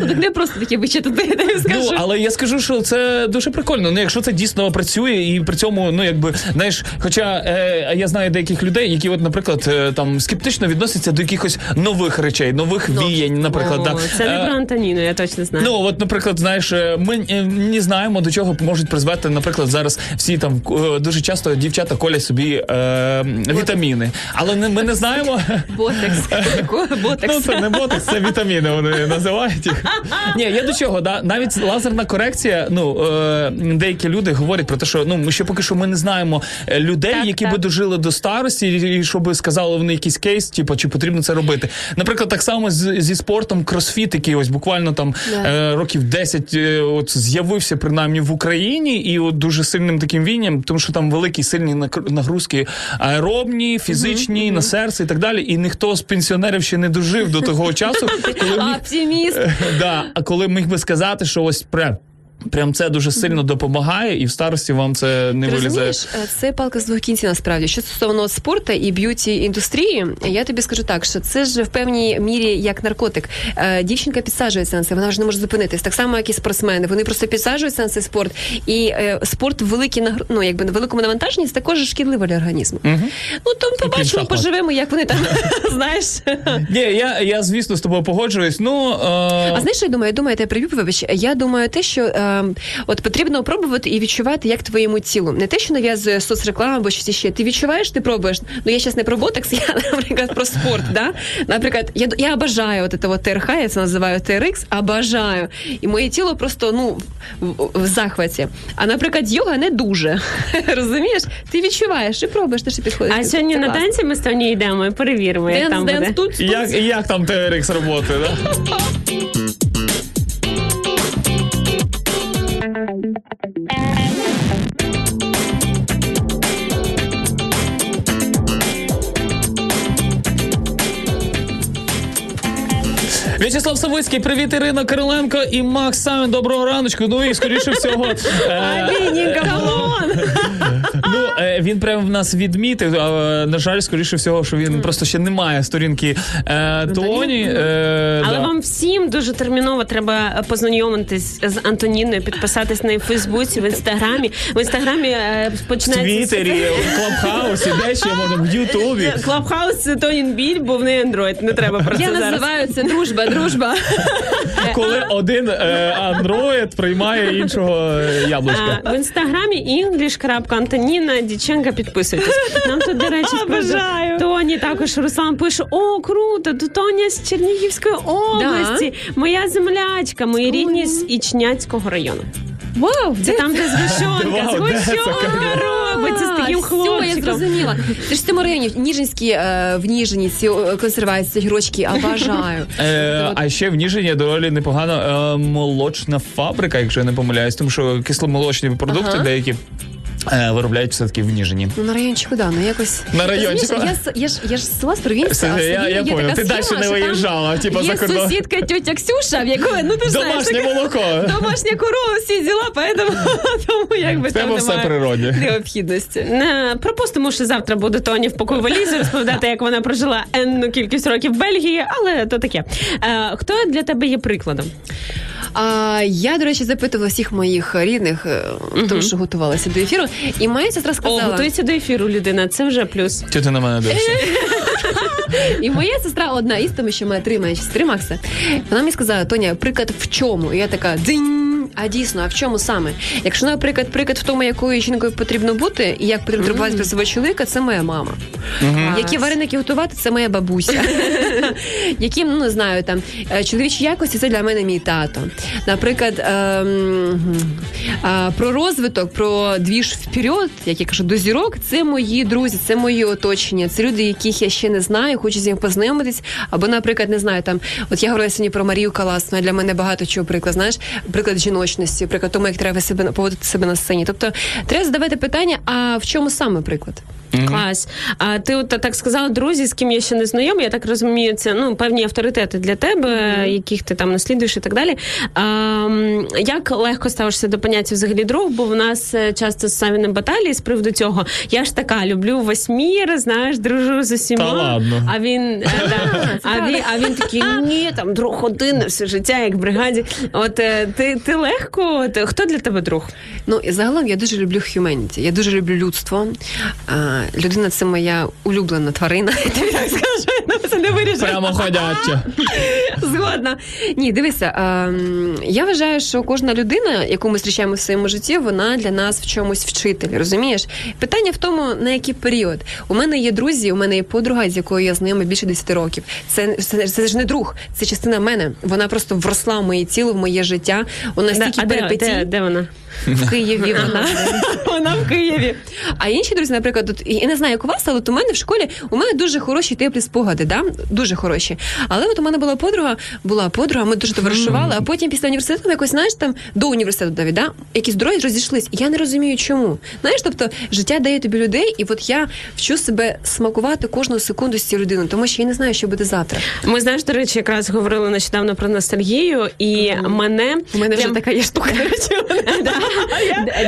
S5: Ну, так не просто такі вичитати, я скажу.
S3: Ну, але я скажу, що це дуже прикольно. Ну, якщо це дійсно працює, і при цьому, ну якби знаєш, хоча е, я знаю деяких людей, які, от, наприклад, е, там скептично відносяться до якихось нових речей, нових віянь, наприклад.
S4: О,
S3: да.
S4: Це не про Антоніну, я точно знаю.
S3: Ну, от, наприклад, знаєш, е, ми е, не знаємо, до чого можуть призвести, наприклад, зараз всі там е, дуже часто дівчата колять собі е, вітаміни. Але не, ми не знаємо.
S5: Ботекс. Такого
S3: Ну, це не ботекс, це вітаміни вони називають їх. Ні, я до чого, да? навіть лазерна корекція, ну, е, деякі люди говорять про те, що ну, ми ще поки що ми не знаємо е, людей,
S4: Так,
S3: які
S4: так.
S3: би дожили до старості, і, і щоб сказали вони якийсь кейс, типу, чи потрібно це робити. Наприклад, так само з, зі спортом кросфіт, який ось буквально там е, років 10 е, от, з'явився принаймні в Україні, і от дуже сильним таким вінням, тому що там великі сильні нагрузки аеробні, фізичні, на серце і так далі. І ніхто з пенсіонерів ще не дожив до того часу, коли міг
S5: Оптиміст.
S3: да, а коли міг би сказати, що ось прям. Прям це дуже сильно допомагає, і в старості вам це не
S5: Ти
S3: вилізе.
S5: розумієш, е, це палка з двох кінців насправді. Що стосовно спорту і beauty індустрії, я тобі скажу так, що це ж в певній мірі як наркотик. Е, Дівчинка підсаджується на це, вона ж не може зупинитись. Так само, як і спортсмени. Вони просто підсаджуються на цей спорт. І е, спорт в великій ну, якби на великому навантаженні це також шкідливо для організму. Ну то побачимо, поживемо, як вони там знаєш.
S3: Ні, я, я звісно з тобою погоджуюсь. Ну
S5: А знаєш, що я думаю? Я думаю, я тебе приб'ю, вибач. Я думаю, те, що от потрібно пробувати і відчувати, як твоєму тілу. Не те, що нав'язує соцреклама або щось ще. Ти відчуваєш, ти пробуєш. Ну я зараз не про ботекс, я, наприклад, про спорт. Да? Наприклад, я, я обожаю от этого ТРХ, я це називаю TRX, обожаю. І моє тіло просто ну в, в, захваті. А наприклад, йога не дуже. Розумієш? Ти відчуваєш і пробуєш, те, що підходить.
S4: А сьогодні на танці ми з Тоні йдемо і перевіримо, як там буде.
S3: як, як там TRX роботи, да? В'ячеслав Савицький, привіт, Ірина Кириленко і Макс Савін. Доброго раночку. Ну і скоріше всього.
S4: Come on!
S3: Ну, е, він прямо в нас відмітив. На жаль, скоріше всього, що він просто ще не має сторінки е, Тоні. Е,
S4: Але
S3: да.
S4: вам всім дуже терміново треба познайомитись з Антоніною, підписатись на її в Фейсбуці, в інстаграмі. В інстаграмі е,
S3: в Твіттері, в Клабхаусі, де ще можна, в Ютубі.
S4: Клабхаус це Тонін Біль, бо в неї Android. Не треба про це
S5: Я
S4: зараз.
S5: називаю це дружба, дружба.
S3: Коли один андроїд приймає іншого яблучка.
S4: В інстаграмі english.antonina Діченка підписуйтесь. Нам тут, до речі,
S5: Обожаю.
S4: Тоні також Руслан пише: О, круто! Тут Тоня з Чернігівської області. Моя землячка, мої рідні з Ічняцького району.
S5: Вау,
S4: Це там, де згущенка, згущенка робиться з таким
S5: Все, я зрозуміла. Ти ж в цьому районі Ніжинські е, в Ніжині ці консервації, гірочки, обожаю.
S3: Е, а ще в Ніжині доволі непогана е, молочна фабрика, якщо я не помиляюсь, тому що кисломолочні продукти
S5: Ага.
S3: деякі. Е, виробляють все-таки в Ніжині.
S5: Ну, на райончику, да, ну якось.
S3: На райончику.
S5: Я, с- я, ж, я ж з села з провінції, а
S3: я- я понял. Ти дальше не виїжджала, типа, за
S5: Є
S3: кордон.
S5: сусідка тьотя Ксюша, в якої, ну ти ж знаєш,
S3: Домашнє молоко.
S5: домашня корова, всі діла, поэтому, тому якби там
S3: тебе все
S5: немає
S3: природі.
S5: необхідності.
S4: Не, пропустимо, що завтра буде Тоні в покою валізі розповідати, як вона прожила енну кількість років в Бельгії, але то таке. Е, хто для тебе є прикладом?
S5: А, я, до речі, запитувала всіх моїх рідних, угу. тому що готувалася до ефіру, і моя сестра
S4: О,
S5: сказала,
S4: готується до ефіру людина, це вже плюс.
S3: Чи ти на мене дивишся?
S5: і моя сестра одна із тому, що має три менші сестри Макса. Вона мені сказала, Тоня, приклад в чому? І я така дзинь. А дійсно, а в чому саме? Якщо, наприклад, приклад в тому, якою жінкою потрібно бути, і як потрібно турбуватися про свого чоловіка, це моя мама. Які вареники готувати, це моя бабуся. Які, ну не знаю, там е, чоловічі якості, це для мене мій тато. Наприклад, ем, про розвиток, про двіж вперед, як я кажу, до зірок, це мої друзі, це мої оточення, це люди, яких я ще не знаю, хочу з ними познайомитись. Або, наприклад, не знаю, там, от я говорила сьогодні про Марію Каласну, для мене багато чого приклад, знаєш, приклад жіночності, приклад тому, як треба себе поводити себе на сцені. Тобто треба задавати питання, а в чому саме приклад?
S4: Клас. А ти от так сказала, друзі, з ким я ще не знайома, я так розумію, це ну певні авторитети для тебе, яких ти там наслідуєш і так далі. А, як легко ставишся до поняття взагалі друг? Бо в нас е, часто з самі баталії з приводу цього. Я ж така люблю восьмір, знаєш, дружу з усіма.
S3: Та ладно.
S4: А він, е, да. а, він а він такий, ні, там друг один на все життя, як в бригаді. От е, ти, ти легко, хто для тебе друг?
S5: Ну і загалом я дуже люблю humanity, я дуже люблю людство. Людина це моя улюблена тварина. Я тобі так скажу, це не вирішить.
S3: Прямо ходяча.
S5: Згодна. Ні, дивися, ем, я вважаю, що кожна людина, яку ми зустрічаємо в своєму житті, вона для нас в чомусь вчитель. Розумієш? Питання в тому, на який період. У мене є друзі, у мене є подруга, з якою я знайома більше 10 років. Це, це, це ж не друг, це частина мене. Вона просто вросла в моє тіло, в моє життя. У нас
S4: Да,
S5: стільки
S4: а де, де, де вона?
S5: В Києві вона.
S4: Вона в Києві.
S5: А інші друзі, наприклад, от, я не знаю, як у вас, але от у мене в школі у мене дуже хороші теплі спогади, да? дуже хороші. Але от у мене була подруга, була подруга, ми дуже товаришували, а потім після університету якось, знаєш, там до університету навіть, да? якісь дороги розійшлись. Я не розумію, чому. Знаєш, тобто життя дає тобі людей, і от я вчу себе смакувати кожну секунду з цією людиною, тому що я не знаю, що буде завтра.
S4: Ми знаєш, до речі, якраз говорили нещодавно про ностальгію, і мене
S5: У мене вже така є штука.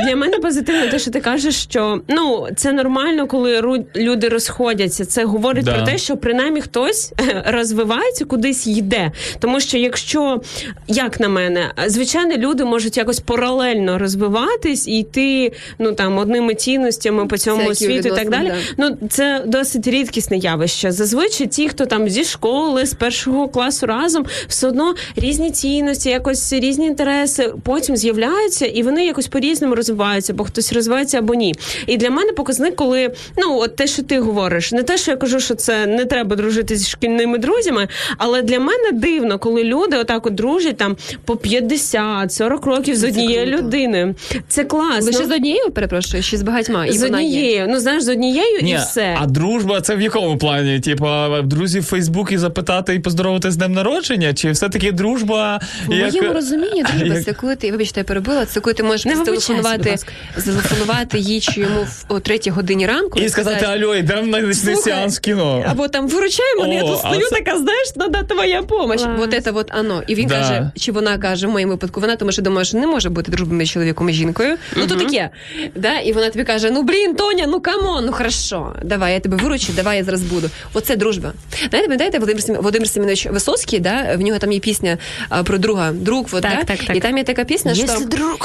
S4: Для мене позитивно те, що ти кажеш, що ну це нормально, коли люди розходяться. Це говорить про те, що принаймні хтось розвивається, кудись йде. Тому що якщо, як на мене, звичайно, люди можуть якось паралельно розвиватись і йти ну там одними цінностями по цьому світу і так далі. Ну це досить рідкісне явище. Зазвичай ті, хто там зі школи, з першого класу разом, все одно різні цінності, якось різні інтереси потім з'являються, і вони якось по-різному розвиваються, бо хтось розвивається або ні. І для мене показник, коли ну от те, що ти говориш, не те, що я кажу, що це не треба дружити зі шкільними друзями, але для мене дивно, коли люди отак от дружать там по 50-40 років з однією
S5: круто.
S4: людиною. Це класно.
S5: Лише з однією, перепрошую, чи з багатьма? І
S4: з
S5: вона є.
S4: однією, ну знаєш, з однією і все.
S3: а дружба це в якому плані? Типа друзів в Фейсбуці запитати і поздоровити з днем народження? Чи все-таки дружба
S5: В
S3: як...
S5: моєму розумінні дружба
S3: як-
S5: це коли ти, вибачте, я перебила, це коли ти можеш
S4: Будь
S5: зателефонувати, зателефонувати їй чи йому в о третій годині ранку
S3: І сказати, алло, йдемо на нічний сеанс кіно.
S5: або там виручай мене, я тут стою така, знаєш, надо твоя помощь.
S4: Клас.
S5: Вот это вот оно. І він каже, чи вона каже, в моєму випадку, вона тому що думає, що не може бути дружбою чоловіком і жінкою. Ну то таке. Да? І вона тобі каже: ну блін, Тоня, ну come on, ну хорошо, давай, я тебе виручу, давай я зараз буду. Оце дружба. Знаєте, пам'ятаєте, Володимир, Володимир Семенович Висоцький, да? в нього там є пісня про друга, друг, вот,
S4: Так,
S5: да?
S4: так, так.
S5: і там є така пісня, що...
S4: друг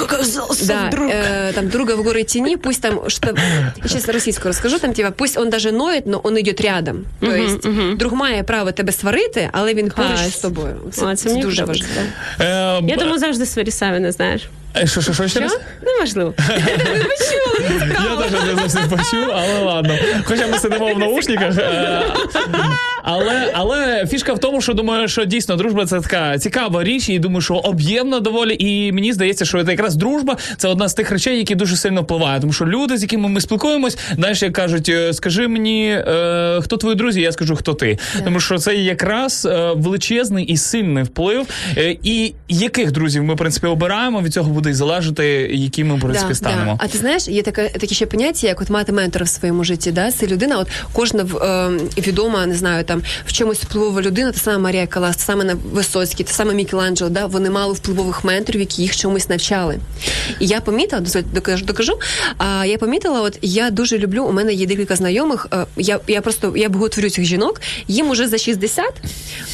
S4: оказався
S5: Да, э, там друга в горы тени, пусть там что... Я сейчас российскую расскажу, там типа, пусть он даже ноет, но он идет рядом. То
S4: угу,
S5: есть
S4: угу.
S5: друг має право тебе сварити, але він поруч з тобою. Це,
S4: а, це мені
S5: дуже важливо.
S3: Е,
S4: Я
S3: б-
S4: думаю, завжди сварі самі не знаєш.
S3: Е, Що, що, що ще раз?
S4: Неважливо.
S3: Я теж не зовсім почув, але ладно. Хоча ми сидимо в наушниках. е, Але, але фішка в тому, що думаю, що дійсно дружба це така цікава річ, і думаю, що об'ємна доволі. І мені здається, що це якраз дружба це одна з тих речей, які дуже сильно впливають. Тому що люди, з якими ми спілкуємось, знаєш, як кажуть, е, скажи мені, е, хто твої друзі, я скажу, хто ти. Тому що це якраз величезний і сильний вплив. І яких друзів ми, в принципі, обираємо, від цього буде залежати, які ми в принципі станемо.
S5: А ти знаєш, є таке таке ще поняття, як от мати ментора в своєму житті. Да? Це людина, от кожна е, відома, не знаю, там в чомусь впливова людина, та сама Марія Калас, та саме Висоцький, та саме Мікеланджело, да? вони мали впливових менторів, які їх чомусь навчали. І я помітила, дозвольте, докажу, докажу. А я помітила, от я дуже люблю. У мене є декілька знайомих. е, Я, я просто я боготворю цих жінок. Їм уже за 60,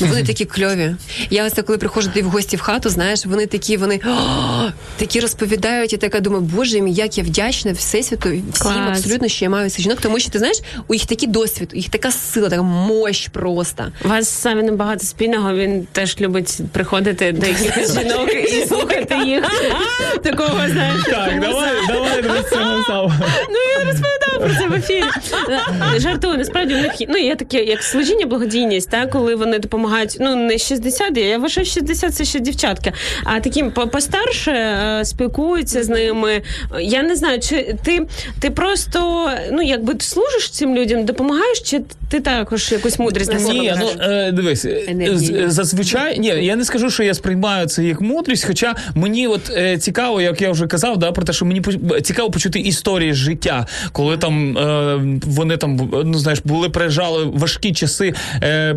S5: ну вони такі кльові. Я ось коли приходжу в гості в хату, знаєш, вони такі, вони «О, такі розповідають. Я така думаю, боже мій, як я вдячна всесвіту всім
S4: Клас.
S5: абсолютно, що я маю цих жінок, тому що ти знаєш, у їх такий досвід, у їх така сила, така мощь просто.
S4: У вас саме небагато спільного. Він теж любить приходити до якихось жінок і слухати їх. Такого знаєш.
S3: Так, давай, давай до цього.
S4: Ну я розповідала про це в ефірі. Е, Жартую, насправді у них ну є таке, як служіння, благодійність, та коли вони допомагають. Ну не 60, я вважаю, 60 це ще дівчатка. А такі постарше спілкуються з ними. Я не знаю, чи ти, ти просто ну якби служиш цим людям, допомагаєш, чи ти також якусь мудрість
S3: Ні, ну е, дивись, е, зазвичай ні, я не скажу, що я сприймаю це як мудрість. Хоча мені от е, цікаво, як я вже казав, да, про те, що мені цікаво почути історії з життя, коли там е, вони там ну знаєш, були пережали важкі часи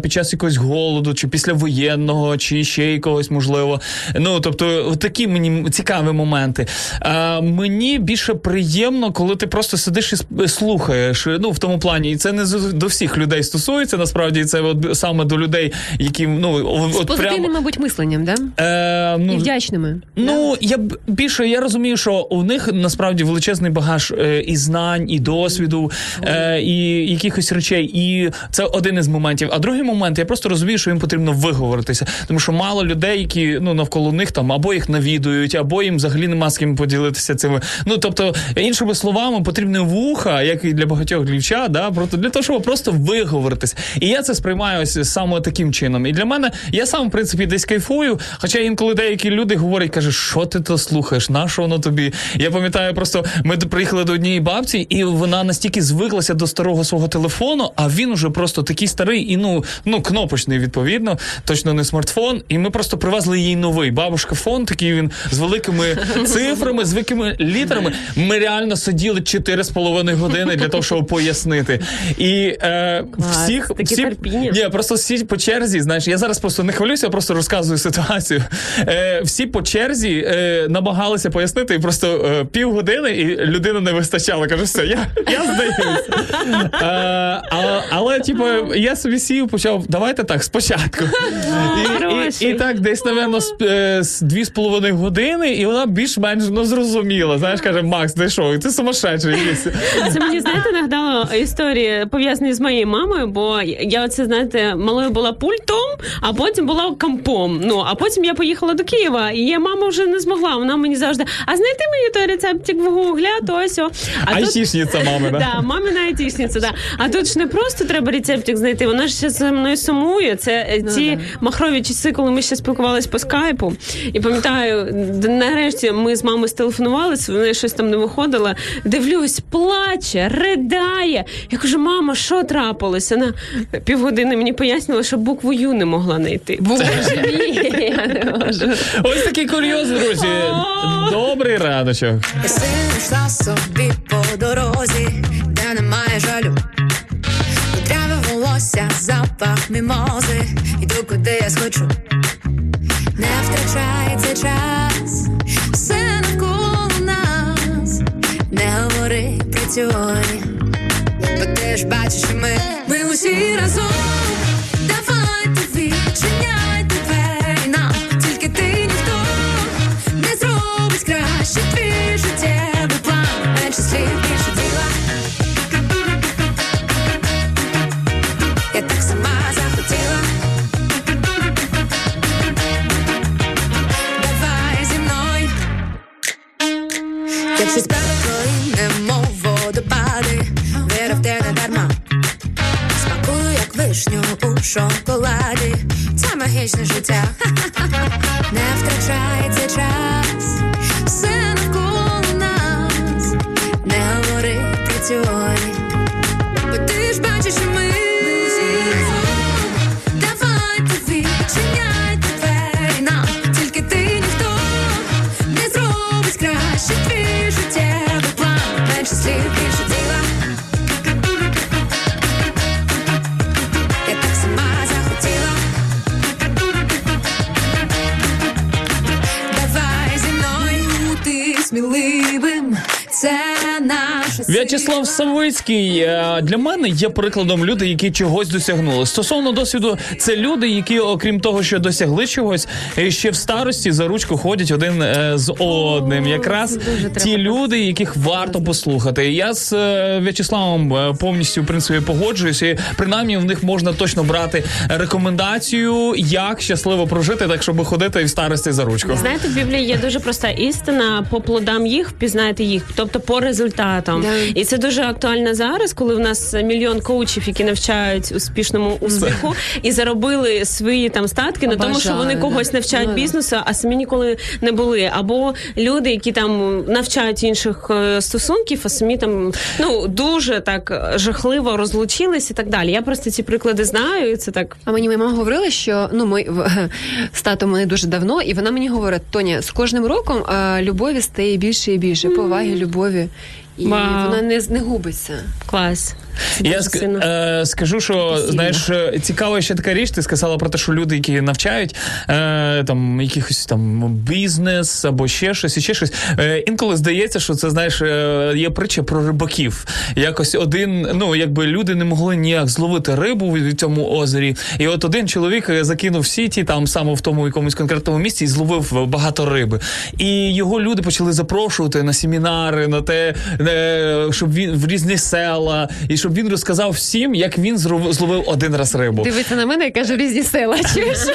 S3: під час якогось голоду, чи після воєнного, чи ще якогось можливо. Ну тобто, такі мені цікаві моменти. А мені більше приємно, коли ти просто сидиш і слухаєш. Ну в тому плані, і це не до всіх людей стосується. Насправді це от саме до людей, які ну
S5: З
S3: от
S5: позитивним,
S3: прямо.
S5: мабуть, мисленням, да?
S3: Е,
S5: І
S3: ну,
S5: вдячними.
S3: Ну я б більше я розумію, що у них насправді величезний багаж е, і знань, і досвіду, е, і якихось речей. І це один із моментів. А другий момент, я просто розумію, що їм потрібно виговоритися, тому що мало людей, які ну навколо них там або їх навідують, або їм взагалі нема з ким поділитися цими. Ну тобто, іншими словами, потрібне вуха, як і для багатьох дівчат, да, просто для того, щоб просто виговоритися. І я це сприймаю ось саме таким чином. І для мене я сам в принципі десь кайфую. Хоча інколи деякі люди говорять, каже, що ти то слухаєш, на що воно тобі? Я пам'ятаю, просто ми приїхали до однієї бабці, і вона настільки звиклася до старого свого телефону, а він уже просто такий старий і ну, ну кнопочний, відповідно, точно не смартфон. І ми просто привезли їй новий. Бабушка фон, такий він з великими цифрами, з великими літерами. Ми реально сиділи 4,5 години для того, щоб пояснити. І е,
S4: Клас,
S3: всіх всі. Ні, просто всі по черзі, знаєш, я зараз просто не хвилююся, я просто розказую ситуацію. Е, всі по черзі е, намагалися пояснити, і просто е, півгодини, і людина не вистачала. Каже, все, я, я здаюся. Е, а, але, типу, я собі сів, почав, давайте так, спочатку. І, і, і так, десь, напевно, з, е, дві з половиною години, і вона більш-менш ну, зрозуміла. Знаєш, каже, Макс, ти що, ти сумасшедший.
S4: Це мені знаєте нагадало історії пов'язані з моєю мамою, бо я оце знаєте, малою була пультом, а потім була компом. Ну а потім я поїхала до Києва, і я мама вже не змогла. Вона мені завжди, а знайти мені той рецептик в гуглі, а то ось. о». А
S3: Айтішниця мами, да?
S4: Да, мамина айтішниця, да. А тут ж не просто треба рецептик знайти, вона ж ще за мною сумує. Це е, ці махрові часи, коли ми ще спілкувалися по скайпу. І пам'ятаю, нарешті ми з мамою стелефонувалися, вони щось там не виходило. Дивлюсь, плаче, ридає. Я кажу, мама, що трапилося? Вона півгодини мені пояснювала, що букву Ю не могла знайти.
S5: Боже мій, я не можу.
S3: Ось такий курйоз, друзі. Добрий раночок.
S6: Я собі по дорозі, де немає жалю. Кудряве волосся, запах мімози, іду куди я схочу. Не втрачай цей час, все навколо нас, не говори про ти ж бачиш, що ми, ми усі разом. Давайте відчиняйте двері нам, тільки ти ніхто краще твій життєвий план,
S3: Савицький е, для мене є прикладом люди, які чогось досягнули. Стосовно досвіду, це люди, які, окрім того, що досягли чогось, е, ще в старості за ручку ходять один е, з одним. Якраз ті люди, яких варто послухати. Я з е, В'ячеславом е, повністю в принципі погоджуюся. І принаймні в них можна точно брати рекомендацію, як щасливо прожити, так щоб ходити в старості за ручку.
S4: Знаєте, в Біблії є дуже проста істина. По плодам їх впізнаєте їх, тобто по результатам.
S5: Да.
S4: І це дуже актуально зараз, коли в нас мільйон коучів, які навчають успішному успіху і заробили свої там статки на тому, що вони когось навчають
S5: Ну,
S4: бізнесу, а самі ніколи не були. Або люди, які там навчають інших е, стосунків, а самі там ну дуже так жахливо розлучились і так далі. Я просто ці приклади знаю, і це так.
S5: А мені моя мама говорила, що ну ми в- з татом вони дуже давно, і вона мені говорить: Тоня, з кожним роком а, любові стає більше і більше, поваги, любові. І
S4: Вау.
S5: вона не, не губиться.
S4: Клас. Це
S3: Я ск- е, скажу, що знаєш, е, цікава ще така річ. Ти сказала про те, що люди, які навчають е, там якихось там бізнес або ще щось, і ще щось. Е, інколи здається, що це знаєш, е, є притча про рибаків. Якось один, ну якби люди не могли ніяк зловити рибу в цьому озері. І от один чоловік е, закинув сіті там саме в тому якомусь конкретному місці і зловив багато риби. І його люди почали запрошувати на семінари, на те, щоб він в різні села, і щоб він розказав всім, як він зловив один раз рибу.
S5: Дивиться на мене і каже, різні села. Чуєш?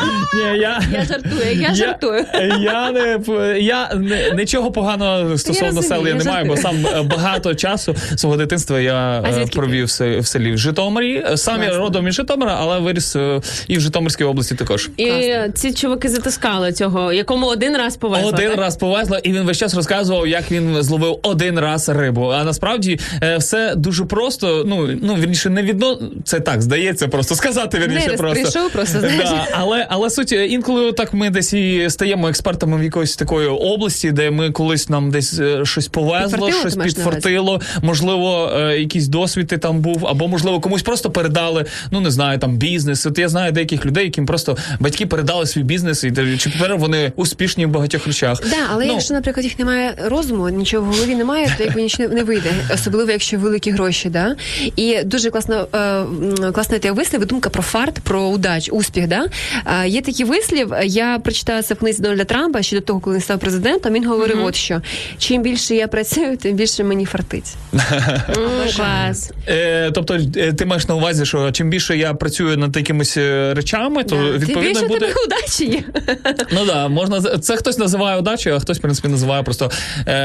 S3: Ні, я,
S5: Я жартую, я жартую.
S3: Я не я не, нічого поганого стосовно
S5: розумію,
S3: сел я
S5: я
S3: не маю, бо сам е, багато часу свого дитинства я е, провів в се- в селі в Житомирі. Сам я родом із Житомира, але виріс е, і в Житомирській області також.
S4: І ці чуваки затискали цього, якому один раз повезло.
S3: Один
S4: так?
S3: раз повезло, і він весь час розказував, як він зловив один раз рибу. А насправді все дуже просто. Ну ну вірніше, не відно це так здається, просто сказати вірніше просто.
S5: прийшов просто, знаєш.
S3: Да, але але суть е, інколи так ми десь і стаємо експертами в якоїсь такої області, де ми колись нам десь е, щось повезло, щось підфартило. Можливо, е, якийсь досвід ти там був, або можливо комусь просто передали. Ну не знаю, там бізнес. От я знаю деяких людей, яким просто батьки передали свій бізнес, і чи тепер вони успішні в багатьох речах.
S5: Да, але
S3: Ну,
S5: якщо, наприклад, їх немає розуму, нічого в голові немає, то якби нічого не вийде, особливо якщо великі гроші. Да? І дуже класно, класна така вислів, думка про фарт, про удач, успіх. Да? Е, є такий вислів, я прочитала це в книзі Дональда Трампа ще до того, коли він став президентом. Він говорив, от що чим більше я працюю, тим більше мені фартить.
S4: Клас.
S3: Е, тобто, е, ти маєш на увазі, що чим більше я працюю над якимись речами, то. Відповідно буде.
S5: тебе удачі є.
S3: Ну да, можна це хтось називає удачею, а хтось, в принципі, називає просто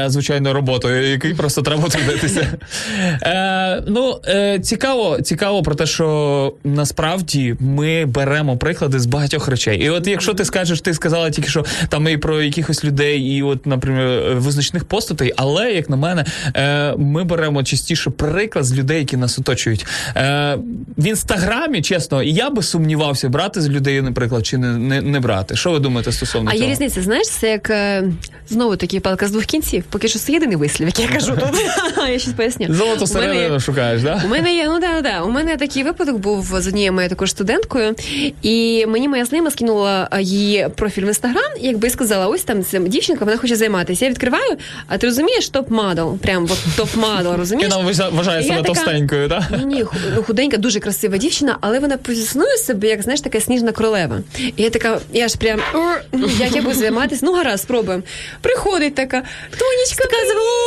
S3: звичайною роботою, який просто треба трудитися. Ну цікаво, цікаво про те, що насправді ми беремо приклади з багатьох речей. І от якщо ти скажеш, ти сказала тільки що там і про якихось людей, і от, наприклад, визначних постатей, але як на мене, е, ми беремо частіше приклад з людей, які нас оточують. Е, в інстаграмі, чесно, я би сумнівався, брати з людей, наприклад, чи не, не, не брати. Що ви думаєте стосовно
S5: А
S3: цього?
S5: є різниця, знаєш, це як е, знову таки палка з двох кінців. Поки що це єдиний вислів, який я кажу тут. Я щось поясню.
S3: Золото середину шукаєш, да?
S5: У мене є, ну да, да. У мене такий випадок був з однією моєю також студенткою, і мені моя знайома скинула її профіль в інстаграм, і якби сказала, ось там ця дівчинка, вона хоче займатися. Я відкриваю, а ти розумієш, топ-мадл, прям от топ-мадл, розумієш?
S3: вона вважає себе товстенькою, так?
S5: Ні, ні, ну, худенька, дуже красива дівчина, але вона позиціонує себе, як знаєш, така сніжна королева. І я така, я ж прям як я буду займатися? Ну гаразд, спробуємо. Приходить така, Тонечка, така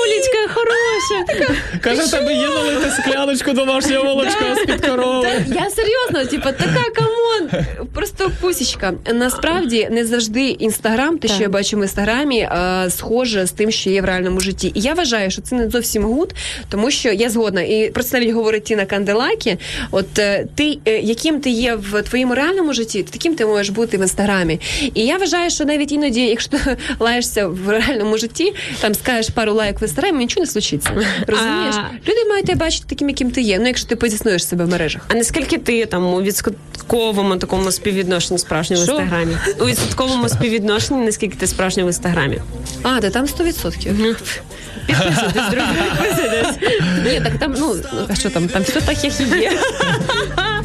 S4: Улічка хороша.
S3: Каже, тебе є налити скляночку домашнього молочка з-під корови.
S5: Я серйозно, типу, така come on. Просто пусічка. Насправді не завжди інстаграм, те, що я бачу в інстаграмі, а, схоже з тим, що є в реальному житті. І я вважаю, що це не зовсім гуд, тому що я згодна. І про це навіть говорить Тіна Канделакі. От е, ти, е, яким ти є в твоєму реальному житті, таким ти можеш бути в інстаграмі. І я вважаю, що навіть іноді, якщо ти лаєшся в реальному житті, там скажеш пару лайк в інстаграмі, нічого не случиться. Розумієш?
S4: А-
S5: Люди мають тебе бачити таким, яким ти є. Ну, якщо ти позиціонуєш себе в мережах.
S4: А наскільки ти там у відсотковому такому співвідношенні справжньо в інстаграмі? У відсотковому співвідношенні, наскільки ти справжня в інстаграмі?
S5: А, де там 100%.
S4: Ну, Підписуйтесь, друзі, підписуйтесь.
S5: Ні, так там, ну, а що там, там все так, як і є.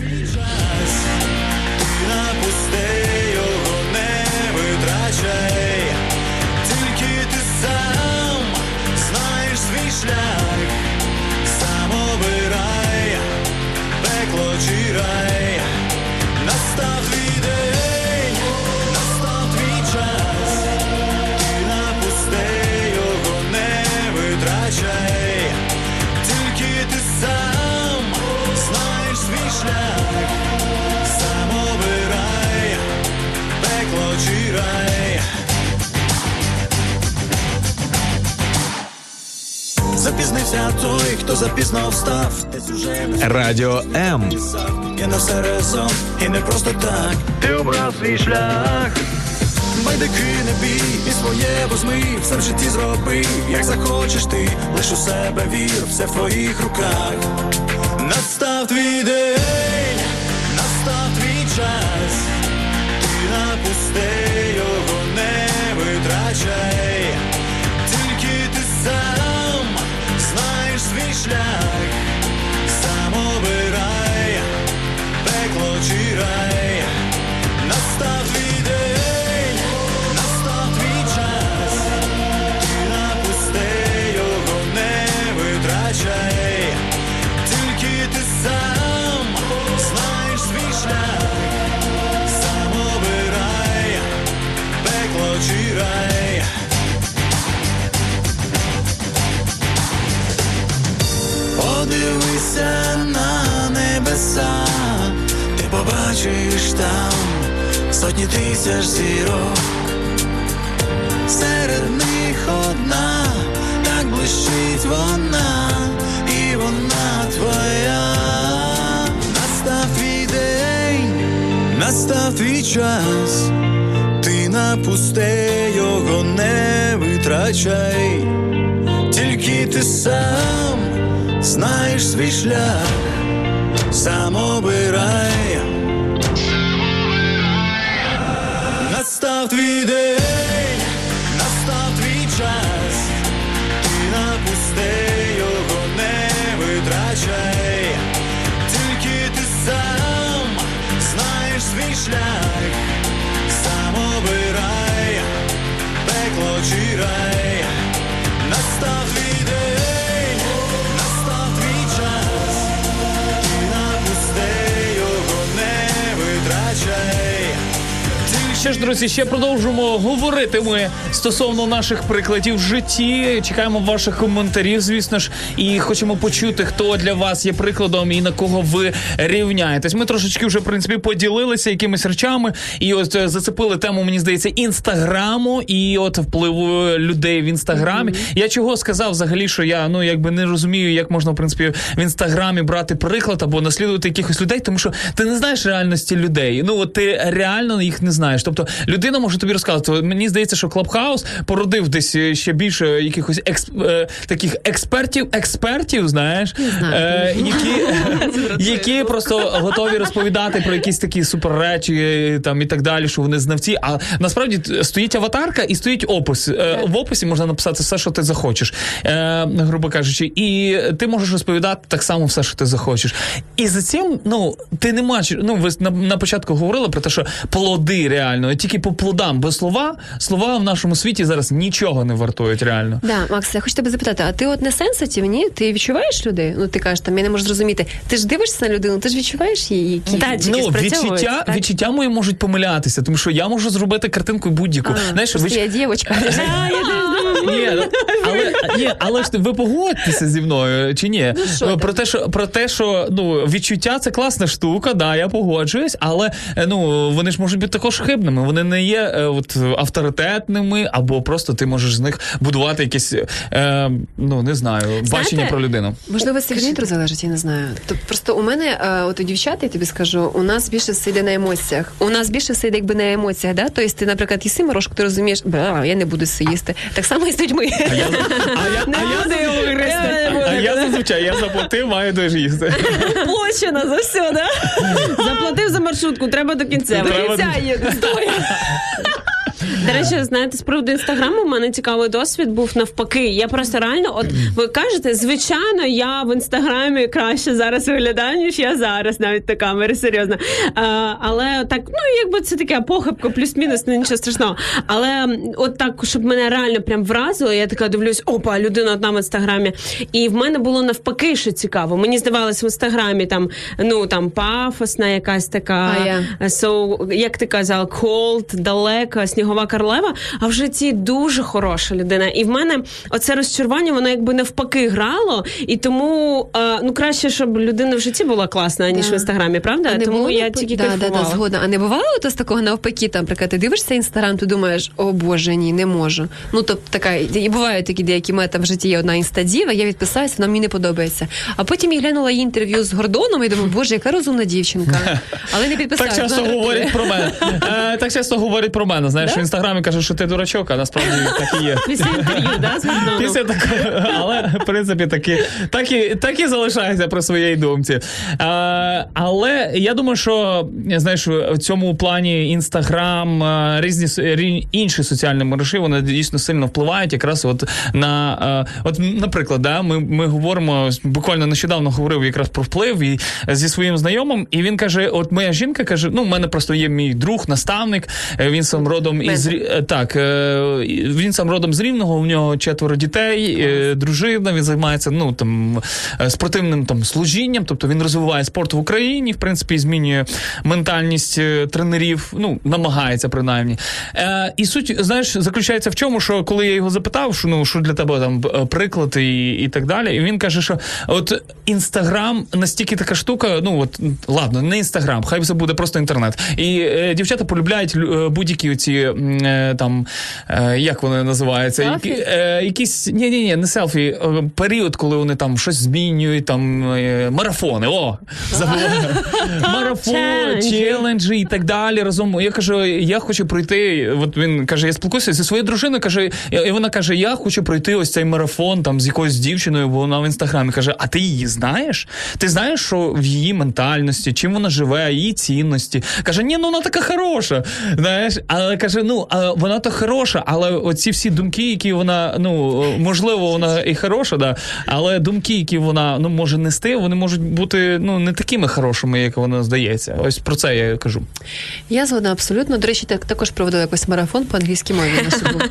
S9: Запізнився той, хто запізно встав, десь уже
S1: Радіо М.
S9: я на все разом, і не просто так. Ти обрав свій шлях. Байдики не бій, і своє возьми, все в житті зроби, як захочеш ти, лиш у себе вір, все в твоїх руках. Настав твій день, настав твій час, ти на пусте його не витрачай, шлях, сам обирай, пекло чи рай, небеса, ти побачиш там сотні тисяч зірок. Серед них одна, так блищить вона, і вона твоя. Настав твій день, настав твій час, ти на пусте його не витрачай, тільки ти сам знаєш свій шлях, сам обирай. Настав твій день, настав твій час, ти на пусте його не витрачай, тільки ти сам знаєш свій шлях, сам обирай, пекло чи рай,
S3: Що ж, друзі, ще продовжуємо говорити ми стосовно наших прикладів в житті. Чекаємо ваших коментарів, звісно ж, і хочемо почути, хто для вас є прикладом і на кого ви рівняєтесь. Ми трошечки вже в принципі поділилися якимись речами, і от е, зацепили тему, мені здається, інстаграму і от впливу людей в інстаграмі. Я чого сказав взагалі, що я ну якби не розумію, як можна в принципі в інстаграмі брати приклад або наслідувати якихось людей, тому що ти не знаєш реальності людей. Ну от ти реально їх не знаєш. Тобто людина може тобі розказувати. Мені здається, що Клабхаус породив десь е, ще більше якихось експ, е, таких експертів, експертів, знаєш, е, які, які просто готові розповідати про якісь такі суперречі е, там і так далі, що вони знавці. А насправді стоїть аватарка і стоїть опис. В описі можна написати все, що ти захочеш, е, грубо кажучи, і ти можеш розповідати так само все, що ти захочеш. І за цим, ну, ти не маєш. Ну, ви на, на початку говорили про те, що плоди реально, тільки по плодам, бо слова, слова в нашому світі зараз нічого не вартують реально.
S5: Да, Макс, я хочу тебе запитати, а ти от не сенситив, ні? Ти відчуваєш людей? Ну ти кажеш, там я не можу зрозуміти. Ти ж дивишся на людину, ти ж відчуваєш її, які
S3: Ну, відчуття,
S5: так?
S3: відчуття мої можуть помилятися, тому що я можу зробити картинку будь-яку.
S5: А,
S3: Знаєш,
S5: просто я дівчинка.
S3: Ні, ні, але ж ви погодьтеся зі мною чи ні?
S5: що
S3: про те, що про те, що ну відчуття це класна штука, да, я погоджуюсь, але е, ну вони ж можуть бути також хибними. Вони не є е, от авторитетними, або просто ти можеш з них будувати якесь, е, ну не знаю, бачення про людину.
S5: Можливо, це від вітру залежить, я не знаю. Тобто просто у мене, е, от у дівчат, я тобі скажу, у нас більше все йде на емоціях. У нас більше все йде якби на емоціях, да? Тобто ти, наприклад, їси морожку, ти розумієш, я не буду це їсти. Так само і з людьми.
S3: А я, а я,
S5: Не
S3: я,
S5: його гристи.
S3: а я зазвичай я заплатив, маю теж їсти.
S4: Площина за все, да? Заплатив за маршрутку, треба до кінця.
S3: До
S5: кінця їде, стой.
S4: До речі, знаєте, з приводу інстаграму у мене цікавий досвід був навпаки. Я просто реально, от ви кажете, звичайно, я в інстаграмі краще зараз виглядаю, ніж я зараз, навіть до камери, серйозно. А, але так, ну якби це таке похибка, плюс-мінус, ну нічого страшного. Але от так, щоб мене реально прям вразило, я така дивлюсь, опа, людина одна в інстаграмі. І в мене було навпаки, що цікаво. Мені здавалось в інстаграмі там, ну там пафосна якась така.
S5: Я?
S4: So, як ти казав, cold, далека, снігова королева, а в житті дуже хороша людина. І в мене оце розчарування, воно якби навпаки грало. І тому е, ну краще, щоб людина в житті була класна, ніж
S5: Да.
S4: в інстаграмі, правда?
S5: А
S4: тому
S5: було
S4: я тільки
S5: да, да, да, згодна. А не бувало ото з такого навпаки, там, наприклад, ти дивишся інстаграм, ти думаєш, о Боже, ні, не можу. Ну, тобто така, і бувають такі деякі там в житті є одна інстадіва, я відписалася, вона мені не подобається. А потім я глянула її інтерв'ю з Гордоном і думаю, боже, яка розумна дівчинка. Але не підписалася.
S3: Так часто говорять про мене. Е, Так часто говорять про мене. Знаєш, в інстаграмі кажуть, що ти дурачок, а насправді так і є.
S4: Після інтерв'ю, да, з
S3: Після такого, але в принципі таки, так, і, так і залишається при своїй думці. А, але я думаю, що знаєш, в цьому плані інстаграм, різні інші соціальні мережі, вони дійсно сильно впливають якраз от на от, наприклад, да, ми, ми говоримо буквально нещодавно говорив якраз про вплив і зі своїм знайомим, і він каже: От моя жінка каже: ну, в мене просто є мій друг, наставник. е, Він сам родом із так, е, він сам родом з рівного. У нього четверо дітей, е, дружина. Він займається ну там е, спортивним там служінням. Тобто він розвиває спорт в Україні, в принципі, змінює ментальність е, тренерів. Ну намагається принаймні. Е, і суть, знаєш, заключається в чому, що коли я його запитав, що ну що для тебе там е, приклад і, і так далі, і він каже, що от інстаграм настільки така штука. Ну от ладно, не інстаграм, хай це буде просто інтернет. І е, дівчата полюбляють е, будь-які ці е, там е, як вони називаються, які, е, якісь ні, ні, ні, не селфі. е, період, коли вони там щось змінюють, там е, марафони. О, забула. марафон,
S4: челенджі
S3: і так далі. Разом я кажу, я хочу пройти. От він каже, я спілкуюся зі своєю дружиною. каже, і вона каже: Я хочу пройти ось цей марафон там з якоюсь дівчиною, бо вона в інстаграмі каже: А ти її знаєш? Ти знаєш, що в її ментальності, чим вона живе, її цінності. Каже, ні, ну вона така хороша. Знаєш, але каже: ну а вона то хороша, але оці всі думки, які вона, ну можливо, вона і хороша, да, але думки, які вона ну може нести, вони можуть бути ну не такими хорошими, як вона здається. Ось про це я кажу.
S5: Я згодна абсолютно. До речі, так також проводила якийсь марафон по англійській мові. на собі.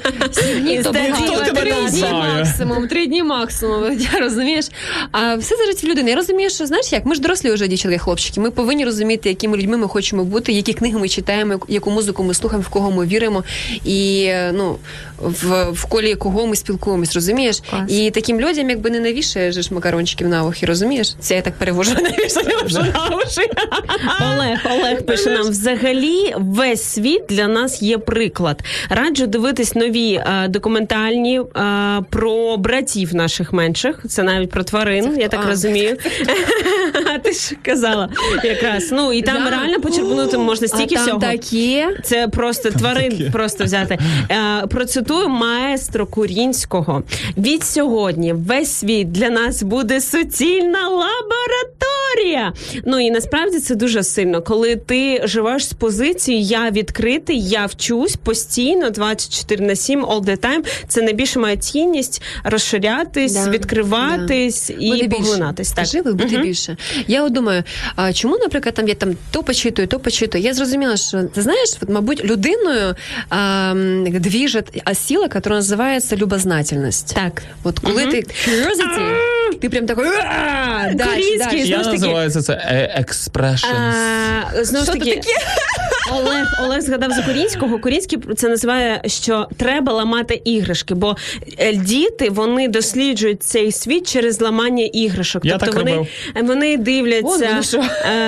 S5: Максимум, три дні максимум. Я розумієш. А все залежить від людини. Я розумію, що знаєш, як ми ж дорослі вже дівчатки, хлопчики. Ми повинні розуміти, якими людьми ми хочемо бути, які книги ми читаємо, яку музику ми слухаємо, в кого ми віримо, і ну в, в колі кого ми спілкуємось, розумієш?
S4: Клас.
S5: І таким людям, якби не навішаєш ж макарончиків на ухи, розумієш? Це я так перевожу, навішаєш на уші.
S4: Олег, Олег пише нам: взагалі весь світ для нас є приклад. Раджу дивитись нові е, документальні е, про братів наших менших. Це навіть про тварин, я так
S5: А.
S4: розумію. А ти ж казала якраз. Ну і там реально почерпнути можна стільки всього.
S5: такі.
S4: Це просто тварин просто взяти. Е, процитую маестро Курінського. Від сьогодні весь світ для нас буде суцільна лабораторія. Ну і насправді це дуже сильно, коли ти живеш з позиції Я відкритий, я вчусь постійно, 24 на 7, all the time. Це найбільше має цінність розширятись,
S5: Да,
S4: відкриватись і
S5: Буде більше.
S4: поглинатись. Так.
S5: Жили буде більше. Я от думаю, а чому, наприклад, там я там то почитую, то почитую. Я зрозуміла, що ти знаєш, от, мабуть, людиною а, двіжить а сила, яка називається любознательність.
S4: Так.
S5: От коли ти curiosity, ти прям такий «А, дальше,
S4: Корейський,
S5: дальше».
S3: Я
S4: Знову ж таки-
S3: називаю це е, expressions.
S4: А, знову ж таки, Олег, Олег згадав за Корінського. Корінський це називає, що треба ламати іграшки, бо е, діти вони досліджують цей світ через ламання іграшок.
S3: Я
S4: тобто
S3: так
S4: вони,
S3: робив.
S4: вони дивляться,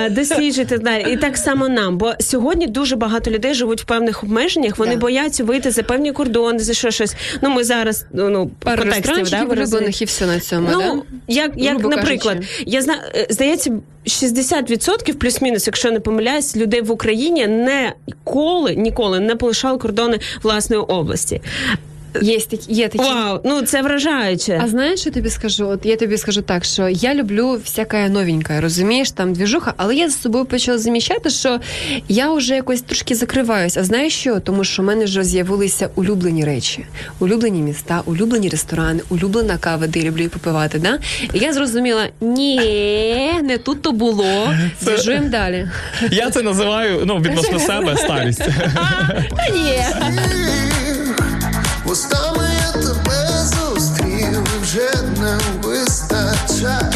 S4: е, досліджують і так. І так само нам. Бо сьогодні дуже багато людей живуть в певних обмеженнях. Вони
S5: Да.
S4: бояться вийти за певні кордони, за що щось. Ну ми зараз ну, ну
S5: Пару
S4: контекстів, да,
S5: ресторанчиків
S4: ви розумієте?
S5: улюблених і все на цьому.
S4: Ну,
S5: да?
S4: як, як наприклад,
S5: кажучи.
S4: я знаю, е, здається, 60% плюс-мінус, якщо не помиляюсь, людей в Україні не коли ніколи не полишали кордони власної області.
S5: Є такі, є такі.
S4: Вау, ну це вражаюче.
S5: А знаєш, що я тобі скажу? От я тобі скажу так, що я люблю всяке новеньке, розумієш, там двіжуха, але я за собою почала заміщати, що я вже якось трошки закриваюсь. А знаєш що? Тому що в мене вже з'явилися улюблені речі, улюблені міста, улюблені ресторани, улюблена кава, де я люблю її попивати. Да? І я зрозуміла, ні, не тут то було. Двіжуємо далі.
S3: Я це називаю ну, відносно себе старість.
S5: Та ні.
S10: Устами я тебе зустрів, вже не вистачає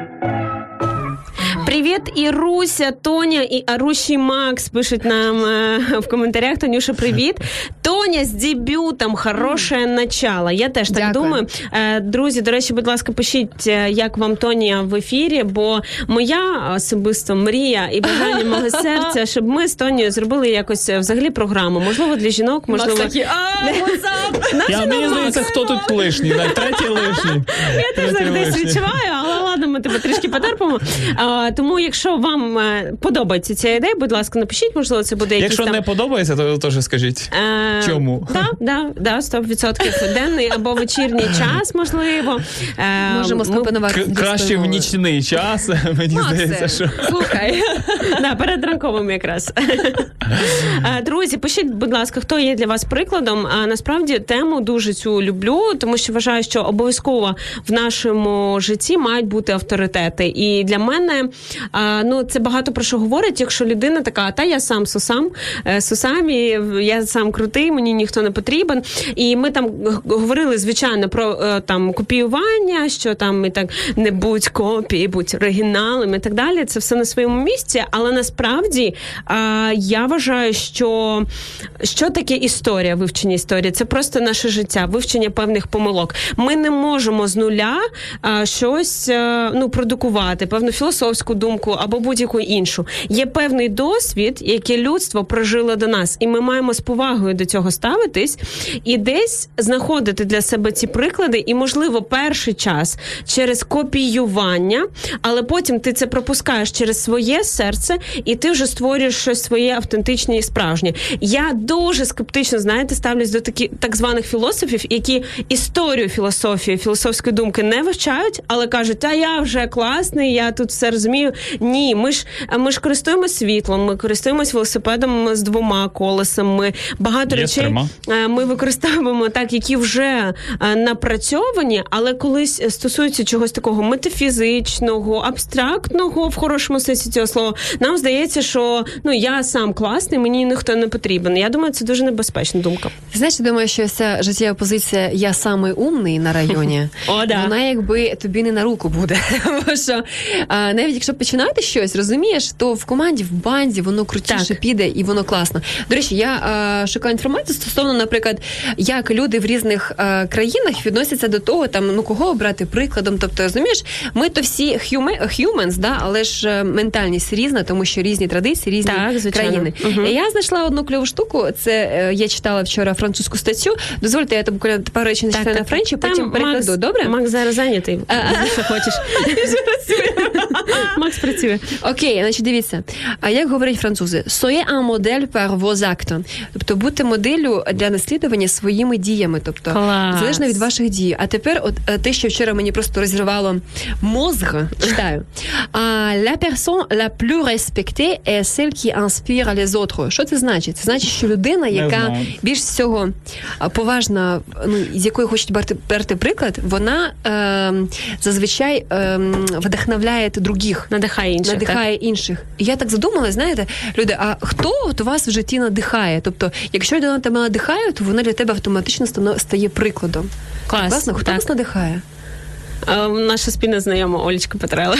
S4: Привіт, Іруся, Тоня і Аруші Макс пишуть нам е, в коментарях. Танюша, привіт. Тоня з дебютом, хороше начало. Я теж так
S5: Дякую.
S4: думаю. Е, Друзі, до речі, будь ласка, пишіть, е, як вам Тоня в ефірі, бо моя особисто мрія і бажання мого серця, щоб ми з Тонією зробили якось е, взагалі програму. Можливо, для жінок, можливо.
S5: Макс такий, а.
S3: Я мені здається, хто тут лишній, навіть третій лишній.
S4: Я теж так десь відчуваю, але тебе трішки потерпимо. А, тому, якщо вам е, подобається ця ідея, будь ласка, напишіть, можливо, це буде
S3: Якщо
S4: там...
S3: не подобається, то теж скажіть.
S4: Е,
S3: Чому?
S4: Да, да, да, 100% денний або вечірній час, можливо. Е,
S5: Можемо
S4: ми-
S5: скомпонувати.
S3: К- краще в нічний час, мені здається, що.
S5: Слухай.
S4: Да, перед ранковим якраз. Друзі, пишіть, будь ласка, хто є для вас прикладом. А насправді тему дуже цю люблю, тому що вважаю, що обов'язково в нашому житті мають бути авторитети. І для мене ну це багато про що говорить, якщо людина така, та я сам сусам, е, сусам, і я сам крутий, мені ніхто не потрібен. І ми там говорили, звичайно, про е, там копіювання, що там і так не будь копії, будь оригіналом і так далі. Це все на своєму місці. Але насправді я вважаю, що що таке історія, вивчення історії? Це просто наше життя, вивчення певних помилок. Ми не можемо з нуля щось. Ну продукувати певну філософську думку або будь-яку іншу. Є певний досвід, який людство прожило до нас, і ми маємо з повагою до цього ставитись і десь знаходити для себе ці приклади, і можливо перший час через копіювання, але потім ти це пропускаєш через своє серце, і ти вже створюєш щось своє автентичне і справжнє. Я дуже скептично знаєте, ставлюсь до таких так званих філософів, які історію філософії, філософської думки не вивчають, але кажуть, та я вже класний, я тут все розумію. Ні, ми ж ми ж користуємося світлом, ми користуємося велосипедом з двома колесами. Багато
S3: Є
S4: речей
S3: трьома.
S4: е, ми використовуємо так, які вже е, напрацьовані, але колись стосуються чогось такого метафізичного, абстрактного в хорошому сенсі цього слова. Нам здається, що ну я сам класний, мені ніхто не потрібен. Я думаю, це дуже небезпечна думка.
S5: Знаєш, я думаю, що ця життєва позиція я самий умний на районі.
S4: О, да.
S5: Вона якби тобі не на руку буде. Бо що а, навіть якщо починати щось, розумієш, то в команді, в банді воно крутіше
S4: Так.
S5: піде і воно класно. До речі, я а, шукаю інформацію стосовно, наприклад, як люди в різних а, країнах відносяться до того, там ну кого обрати прикладом. Тобто, розумієш, ми то всі human, humans, да, але ж е, ментальність різна, тому що різні традиції, різні
S4: Так, звичайно.
S5: країни. І я знайшла одну кльову штуку. Це е, я читала вчора французьку статтю. Дозвольте, я там буквально пару речень читаю на френчі, потім перекладу. Добре?
S4: Макс зараз зайнятий. Що хочеш. Макс працює.
S5: Окей, значить, дивіться. А як говорять французи? Un modèle par vos actes. Тобто бути моделлю для наслідування своїми діями. Тобто,
S4: Клас.
S5: залежно від ваших дій. А тепер, от е, те, що вчора мені просто розірвало мозг, читаю. А, la personne la plus respectée est celle qui inspire les autres. Що це значить? Це значить, що людина, яка більш всього поважна, ну з якої хочуть брати, брати приклад, вона е, зазвичай е, вдохновляє других.
S4: Надихає інших.
S5: надихає інших. І я так задумалась, знаєте, люди, а хто от вас в житті надихає? Тобто, якщо людина тебе надихає, то вона для тебе автоматично стає прикладом.
S4: Клас.
S5: Класно, хто
S4: так.
S5: вас надихає?
S4: Наша спільна знайома Олечка Петрела.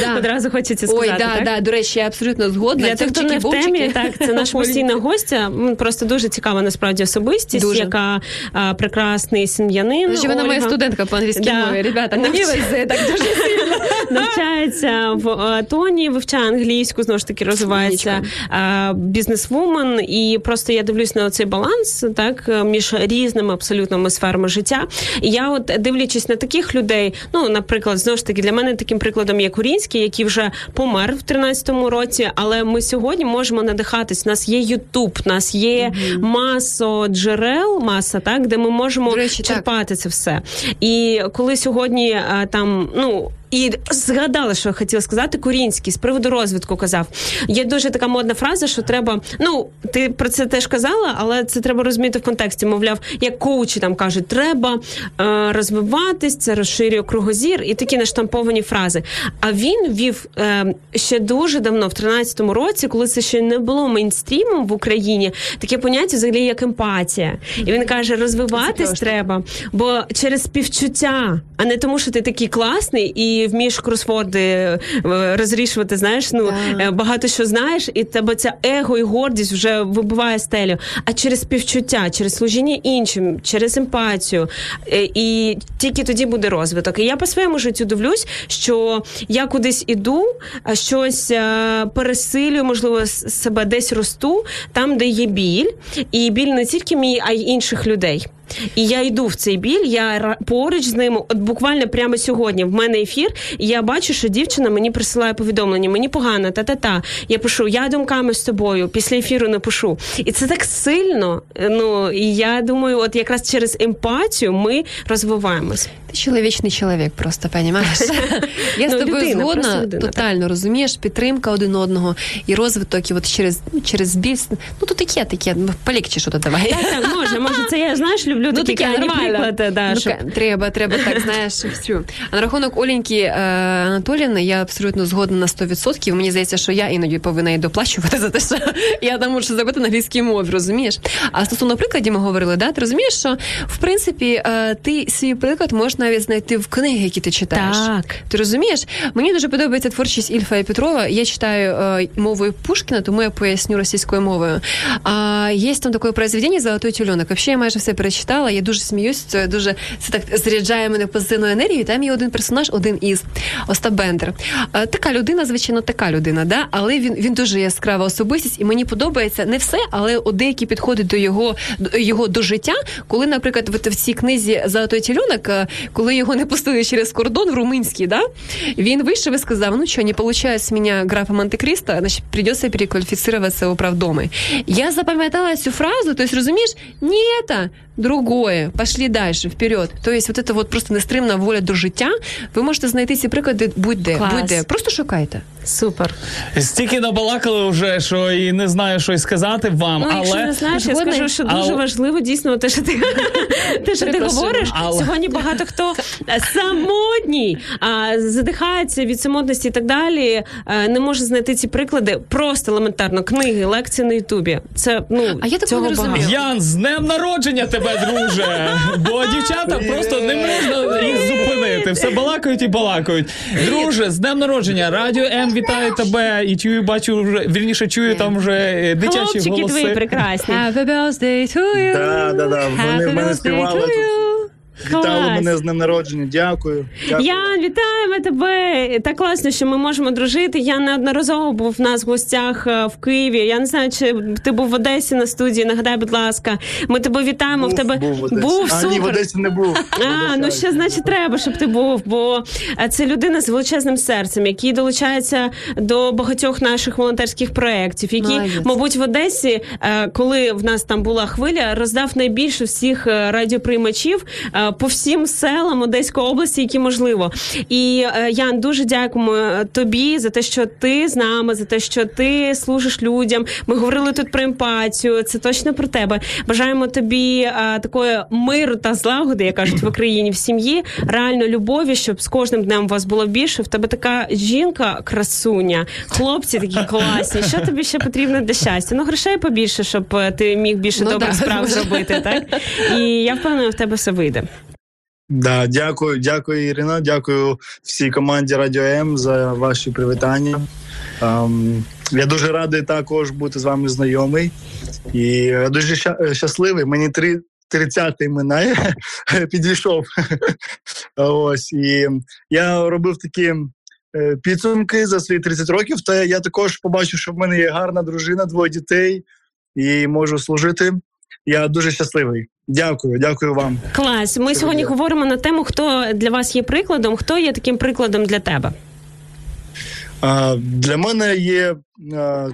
S5: Да.
S4: Одразу хочеться
S5: Ой, да,
S4: так?
S5: да, до речі, я абсолютно згодна.
S4: Для тих, хто не в темі, так це наша постійна гостя. Просто дуже цікава насправді особистість,
S5: Дуже.
S4: яка а, прекрасний сім'янин.
S5: Дуже вона моя студентка по англійській
S4: Да.
S5: мові. Ребята, не вивезе так дуже сильно.
S4: навчається в тоні, вивчає англійську, знову ж таки розвивається бізнесвумен. І просто я дивлюсь на цей баланс, так між різними абсолютно сферами життя. І я, от дивлячись на таких людей, ну наприклад, знову ж таки, для мене таким прикладом є Курінський, який вже помер в 13-му році. Але ми сьогодні можемо надихатись. У нас є Ютуб, нас є масо джерел, маса, так де ми можемо
S5: речі,
S4: черпати так. це все. І коли сьогодні е, там, ну. І згадала, що я хотіла сказати, Курінський з приводу розвитку казав. Є дуже така модна фраза, що треба. Ну, ти про це теж казала, але це треба розуміти в контексті. Мовляв, як коучі там кажуть, треба е, розвиватись, це розширює кругозір і такі наштамповані фрази. А він вів е, ще дуже давно, в 13-му році, коли це ще не було мейнстрімом в Україні, таке поняття взагалі як емпатія. І він каже: розвиватись треба, бо через співчуття, а не тому, що ти такий класний і вмієш кросворди е, розрішувати. Знаєш, ну
S5: Так.
S4: е, багато що знаєш, і тебе ця его і гордість вже вибиває стелю. А через співчуття, через служіння іншим, через емпатію. Е, І тільки тоді буде розвиток. І я по своєму життю дивлюсь, що я кудись іду, а щось пересилюю, можливо, себе десь росту, там, де є біль, і біль не тільки мій, а й інших людей. І я йду в цей біль, я поруч з ними, от буквально прямо сьогодні в мене ефір, і я бачу, що дівчина мені присилає повідомлення, мені погано, та-та-та. Я пишу, я думками з тобою, після ефіру напишу. І це так сильно. Ну і я думаю, от якраз через емпатію ми розвиваємось.
S5: Ти чоловічний чоловік, просто понімаєш? Я з
S4: Ну,
S5: тобою згодна, тотально розумієш, підтримка один одного і розвиток, і от через ну, через біль. Ну то таке, таке, ну, полегче що то давай.
S4: Так, так, може, може, це я знаєш, люблю
S5: Ну,
S4: такі приклади. Да,
S5: Ну,
S4: щоб-
S5: треба, треба так, знаєш, всю. А на рахунок Оленьки е, Анатоліївни, я абсолютно згодна на 100%. Мені здається, що я іноді повинна їй доплачувати за те, що я там можу зробити на англійській мові, розумієш? А стосовно прикладів ми говорили, да? ти розумієш, що в принципі е, ти свій приклад можеш навіть знайти в книги, які ти читаєш.
S4: Так.
S5: Ти розумієш? Мені дуже подобається творчість Ільфа і Петрова. Я читаю е, мовою Пушкіна, тому я поясню російською мовою. А є там таке произведення «Золотой теленок». Вообще я майже все перечитала. Читала. Я дуже сміюсь. Це дуже це так заряджає мене позитивною енергією. Там є один персонаж, один із Остап Бендер. Е, Така людина, звичайно, така людина, да? але він, він дуже яскрава особистість, і мені подобається не все, але деякі підходи до його його до життя. Коли, наприклад, в, цій книзі Золотой тілюнок, е, коли його не пустили через кордон в румунський, да? він вийшов і сказав: ну що, не получаю з мене графа Монте-Кристо, значить, придется переквалифицироваться в управдомы. Я запам'ятала цю фразу, то есть, розумієш, не это, другое, пошли дальше, вперед. То есть, вот это вот просто нестримна воля до життя. Ви можете знайти ці приклади будь-де, будь-де. Просто шукайте.
S4: Супер.
S3: Стільки набалакали вже, що і не знаю, що й сказати вам,
S4: Ну, якщо
S3: але
S4: не знаєш, я скажу, що дуже
S3: Але-
S4: важливо дійсно те, що ти те, що ти говориш.
S3: Але-
S4: Сьогодні багато хто е, самотній, а задихається від самотності і так далі. е, Не може знайти ці приклади просто елементарно. Книги, лекції на Ютубі. Це ну
S5: А я
S4: цього
S5: не розумію.
S3: Ян, з днем народження тебе, друже! Бо дівчата просто не можна їх зупинити. Все балакають і балакають. Друже, з днем народження! Радіо М вітає тебе і чую, бачу вже вірніше, чую там вже е, дитячі
S4: Хлопчики твої прекрасні.
S5: Happy birthday to you.
S11: Да, да, да. Вони в мене співали тут. Вітали мене з днем народження. Дякую. Дякую.
S4: Ян, вітаємо тебе! Так класно, що ми можемо дружити. Я неодноразово був в нас в гостях е, в Києві. Я не знаю, чи ти був в Одесі на студії. Нагадай, будь ласка, ми тебе вітаємо. в тебе
S11: був в Одесі.
S4: був
S11: а,
S4: супер.
S11: ні, в Одесі не був.
S4: А, ну ще значить треба, щоб ти був. Бо е, це людина з величезним серцем, який долучається до багатьох наших волонтерських проєктів, який,
S5: Молодець.
S4: мабуть, в Одесі, е, коли в нас там була хвиля, роздав найбільше всіх радіоприймачів по всім селам Одеської області, які можливо. І е, Ян, дуже дякуємо е, тобі за те, що ти з нами, за те, що ти служиш людям. Ми говорили тут про емпатію. Це точно про тебе. Бажаємо тобі е, такої миру та злагоди, як кажуть в Україні, в сім'ї, реально любові, щоб з кожним днем у вас було більше. В тебе така жінка, красуня, хлопці такі класні. Що тобі ще потрібно для щастя? Ну, грошей побільше, щоб ти міг більше
S5: Ну,
S4: добрих
S5: да,
S4: справ
S5: може.
S4: зробити. Так і я впевнена, в тебе все вийде.
S11: Да, дякую, дякую, Ірина. Дякую всій команді Радіо М за ваші привітання. Ем, я дуже радий також бути з вами знайомий. І я дуже ща- щасливий. Мені три. 30-й минає, підійшов. Ось і я робив такі е, підсумки за свої 30 років. Та я також побачив, що в мене є гарна дружина, двоє дітей, і можу служити. Я дуже щасливий. Дякую, дякую вам.
S4: Клас. Ми
S11: Це
S4: сьогодні
S11: є.
S4: говоримо на тему, хто для вас є прикладом, хто є таким прикладом для тебе.
S11: А, для мене є а,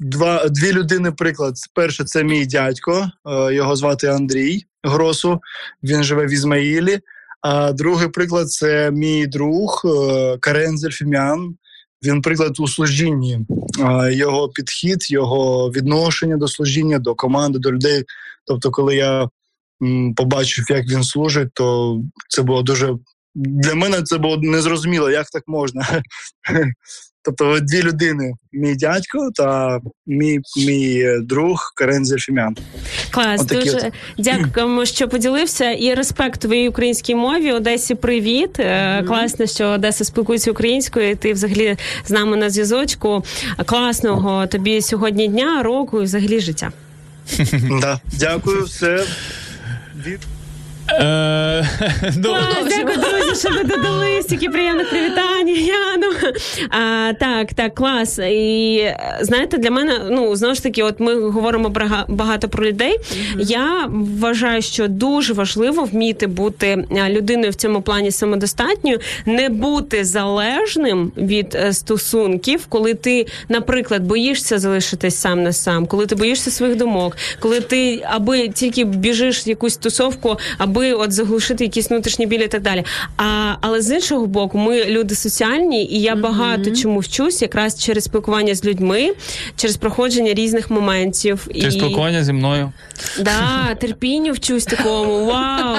S11: два, дві людини приклад. Перше, це мій дядько, а, його звати Андрій Гросу, він живе в Ізмаїлі. А другий приклад це мій друг е, Карен Зельфімян. Він приклад у служінні. Його підхід, його відношення до служіння, до команди, до людей. Тобто, коли я м, побачив, як він служить, то це було дуже для мене це було незрозуміло, як так можна. Тобто дві людини: мій дядько та мій, мій е, друг Карен Зельфімян.
S4: Клас,
S11: Отакі
S4: дуже
S11: от.
S4: дякуємо, що поділився. І респект твоїй українській мові. Одесі, привіт. Е, Класно, що Одеса спілкується українською. і Ти взагалі з нами на зв'язочку. Класного тобі сьогодні дня, року і взагалі життя.
S11: Да. Дякую, все.
S4: дякую, друзі, що ви додали стільки приємних привітань, Яну. А, так, так, клас. І е, знаєте, для мене, ну знову ж таки, от ми говоримо багато про людей. Я вважаю, що дуже важливо вміти бути е, людиною в цьому плані самодостатньою, не бути залежним від е, стосунків, коли ти, наприклад, боїшся залишитись сам на сам, коли ти боїшся своїх думок, коли ти аби тільки біжиш в якусь тусовку, аби от заглушити якісь внутрішні білі і так далі. А але з іншого боку, ми люди соціальні, і я багато чому вчусь якраз через спілкування з людьми, через проходження різних моментів
S3: Чи
S4: і
S3: спілкування зі мною?
S4: да, терпінню вчусь такому. Вау!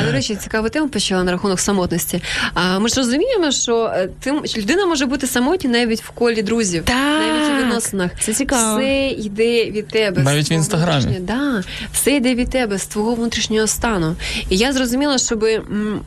S5: А до речі, цікаву тему почала на рахунок самотності. А ми ж розуміємо, що е, ти що людина може бути самотня навіть в колі друзів,
S4: Так.
S5: навіть у відносинах.
S4: Це цікаво.
S5: Все йде від тебе.
S3: Навіть в Інстаграмі.
S5: Да, все йде від тебе, з твого внутрішнього внутрішнього стану. І я зрозуміла, щоб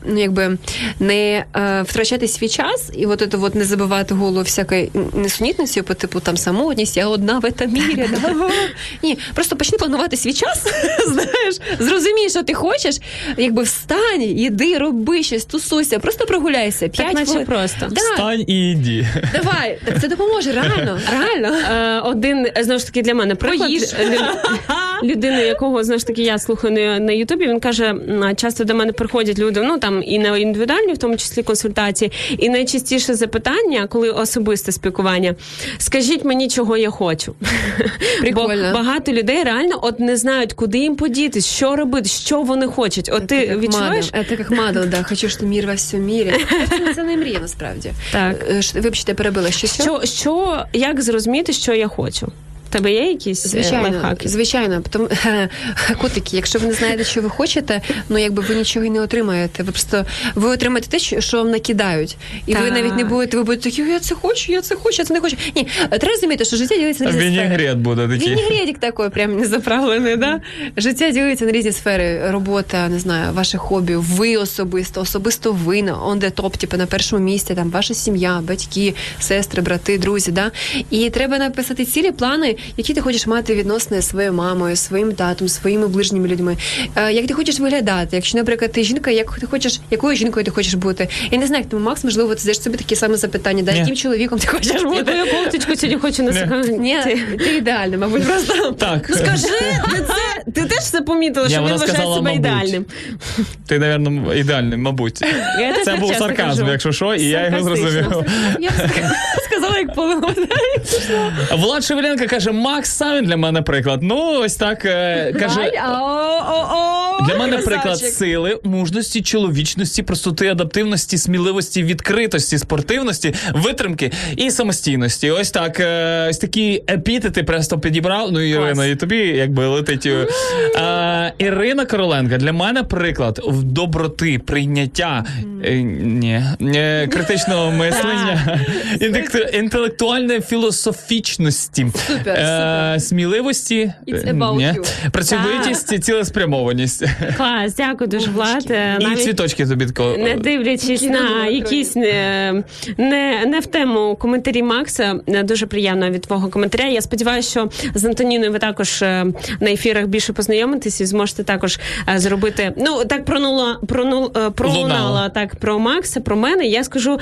S5: ну, якби не е, втрачати свій час і от, от, от не забивати голову всякої несунітності по типу там самотність, я одна в этом мірі. Ні, просто почни планувати свій час. Знаєш, зрозумій, що ти хочеш, якби встань, іди, роби щось, тусуйся, просто прогуляйся.
S4: Так
S5: П'ять
S4: наче просто.
S5: Да,
S3: Стань і йди.
S5: давай, так це допоможе, реально, реально.
S4: Е, один знову ж таки для мене приклад
S5: Поїж.
S4: людини, якого знову ж таки я слухаю на, на Ютубі. Він каже: часто до мене приходять люди, ну там і на індивідуальні, в тому числі консультації, і найчастіше запитання, коли особисте спілкування. Скажіть мені, чого я хочу.
S5: Прикольно.
S4: Бо багато людей реально от не знають, куди їм подітись, що робити, що вони хочуть. От ти відчуваєш?
S5: Це як мадл, да. Хочу, що мір во всьому мірі. Це, не мрія, насправді.
S4: Так.
S5: Е, Вибачте, перебила. Що? Що,
S4: що як зрозуміти, що я хочу? Тебе є якісь е,
S5: Звичайно,
S4: лайфхаки?
S5: звичайно. Тому, котики, якщо ви не знаєте, що ви хочете, ну якби ви нічого і не отримаєте. Ви просто ви отримаєте те, що, вам накидають. І ви навіть не будете, ви будете такі, я це хочу, я це хочу, я це не хочу. Ні, треба розуміти, що життя ділиться на різні сфери.
S3: Вінігрет буде такий.
S5: Вінігретик такий прям незаправлений, да? Життя ділиться на різні сфери. Робота, не знаю, ваше хобі, ви особисто, особисто ви на on the top, типу на першому місці, там ваша сім'я, батьки, сестри, брати, друзі. Да? І треба написати цілі плани, які ти хочеш мати відносини зі своєю мамою, своїм татом, своїми ближніми людьми. Е, як ти хочеш виглядати? Якщо, наприклад, ти жінка, як ти хочеш, якою жінкою ти хочеш бути? Я не знаю, як тому Макс, можливо, ти задаєш собі такі саме запитання, да? Яким чоловіком ти хочеш бути?
S4: Яку кофточку сьогодні хочу носити?
S5: Ні, ти ідеальна, мабуть, просто.
S3: Так,
S4: Ну скажи, ти це ти теж це помітила, що він вважає себе ідеальним.
S3: ти, напевно, ідеальний, мабуть. Це був сарказм, якщо що, і я його зрозумів.
S5: Сказала, як полегла.
S3: Влад Шевеленко каже: Макс Савін для мене приклад. Ну, ось так е, каже. Для мене приклад сили, мужності, чоловічності, простоти, адаптивності, сміливості, відкритості, спортивності, витримки і самостійності. Ось так, е, ось такі епітети просто підібрав. Ну, Ірина, і тобі якби летить. е, Ірина Короленко для мене приклад в доброти, прийняття ні, критичного мислення, інтелектуальної філософічності,
S5: Супер,
S3: е, сміливості, е, працьовитість, цілеспрямованість.
S4: Клас, дякую дуже, Влад. Е,
S3: І цвіточки тобі
S4: не дивлячись на якісь не, не, не в тему коментарі Макса, е, дуже приємно від твого коментаря. Я сподіваюся, що з Антоніною ви також е, на ефірах більше познайомитесь і зможете також е, зробити. Ну так пронула пронул, е, пролунала так про Макса, про мене. Я скажу,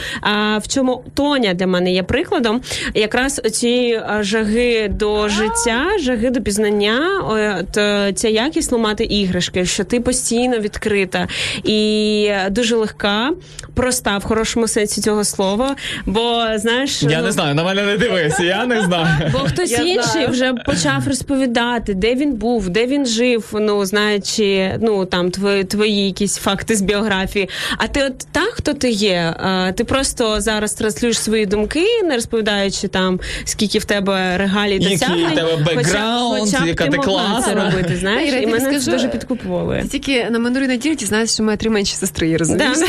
S4: в чому Тоня для мене є прикладом. Якраз цієї жаги до життя, жаги до пізнання, от, е, ця якість ламати іграшки, що ти постійно відкрита і дуже легка, проста в хорошому сенсі цього слова. Бо знаєш,
S3: Я
S4: ну,
S3: не знаю, на мене не дивись, я не знаю.
S4: Бо хтось
S5: Я
S4: інший
S5: знаю.
S4: вже почав розповідати, де він був, де він жив, ну знаючи, ну там твої, твої якісь факти з біографії. А ти от так, хто ти є? Ти просто зараз транслюєш свої думки, не розповідаючи там, скільки в тебе регалій
S3: Який в тебе бекграунд,
S4: хоча б
S3: яка
S4: ти це
S3: класна.
S4: робити, знаєш, і мене це дуже підкуповує.
S5: Ти тільки на минулій неділі дізнаєшся, що має три менші сестри, я розумію.
S4: Да.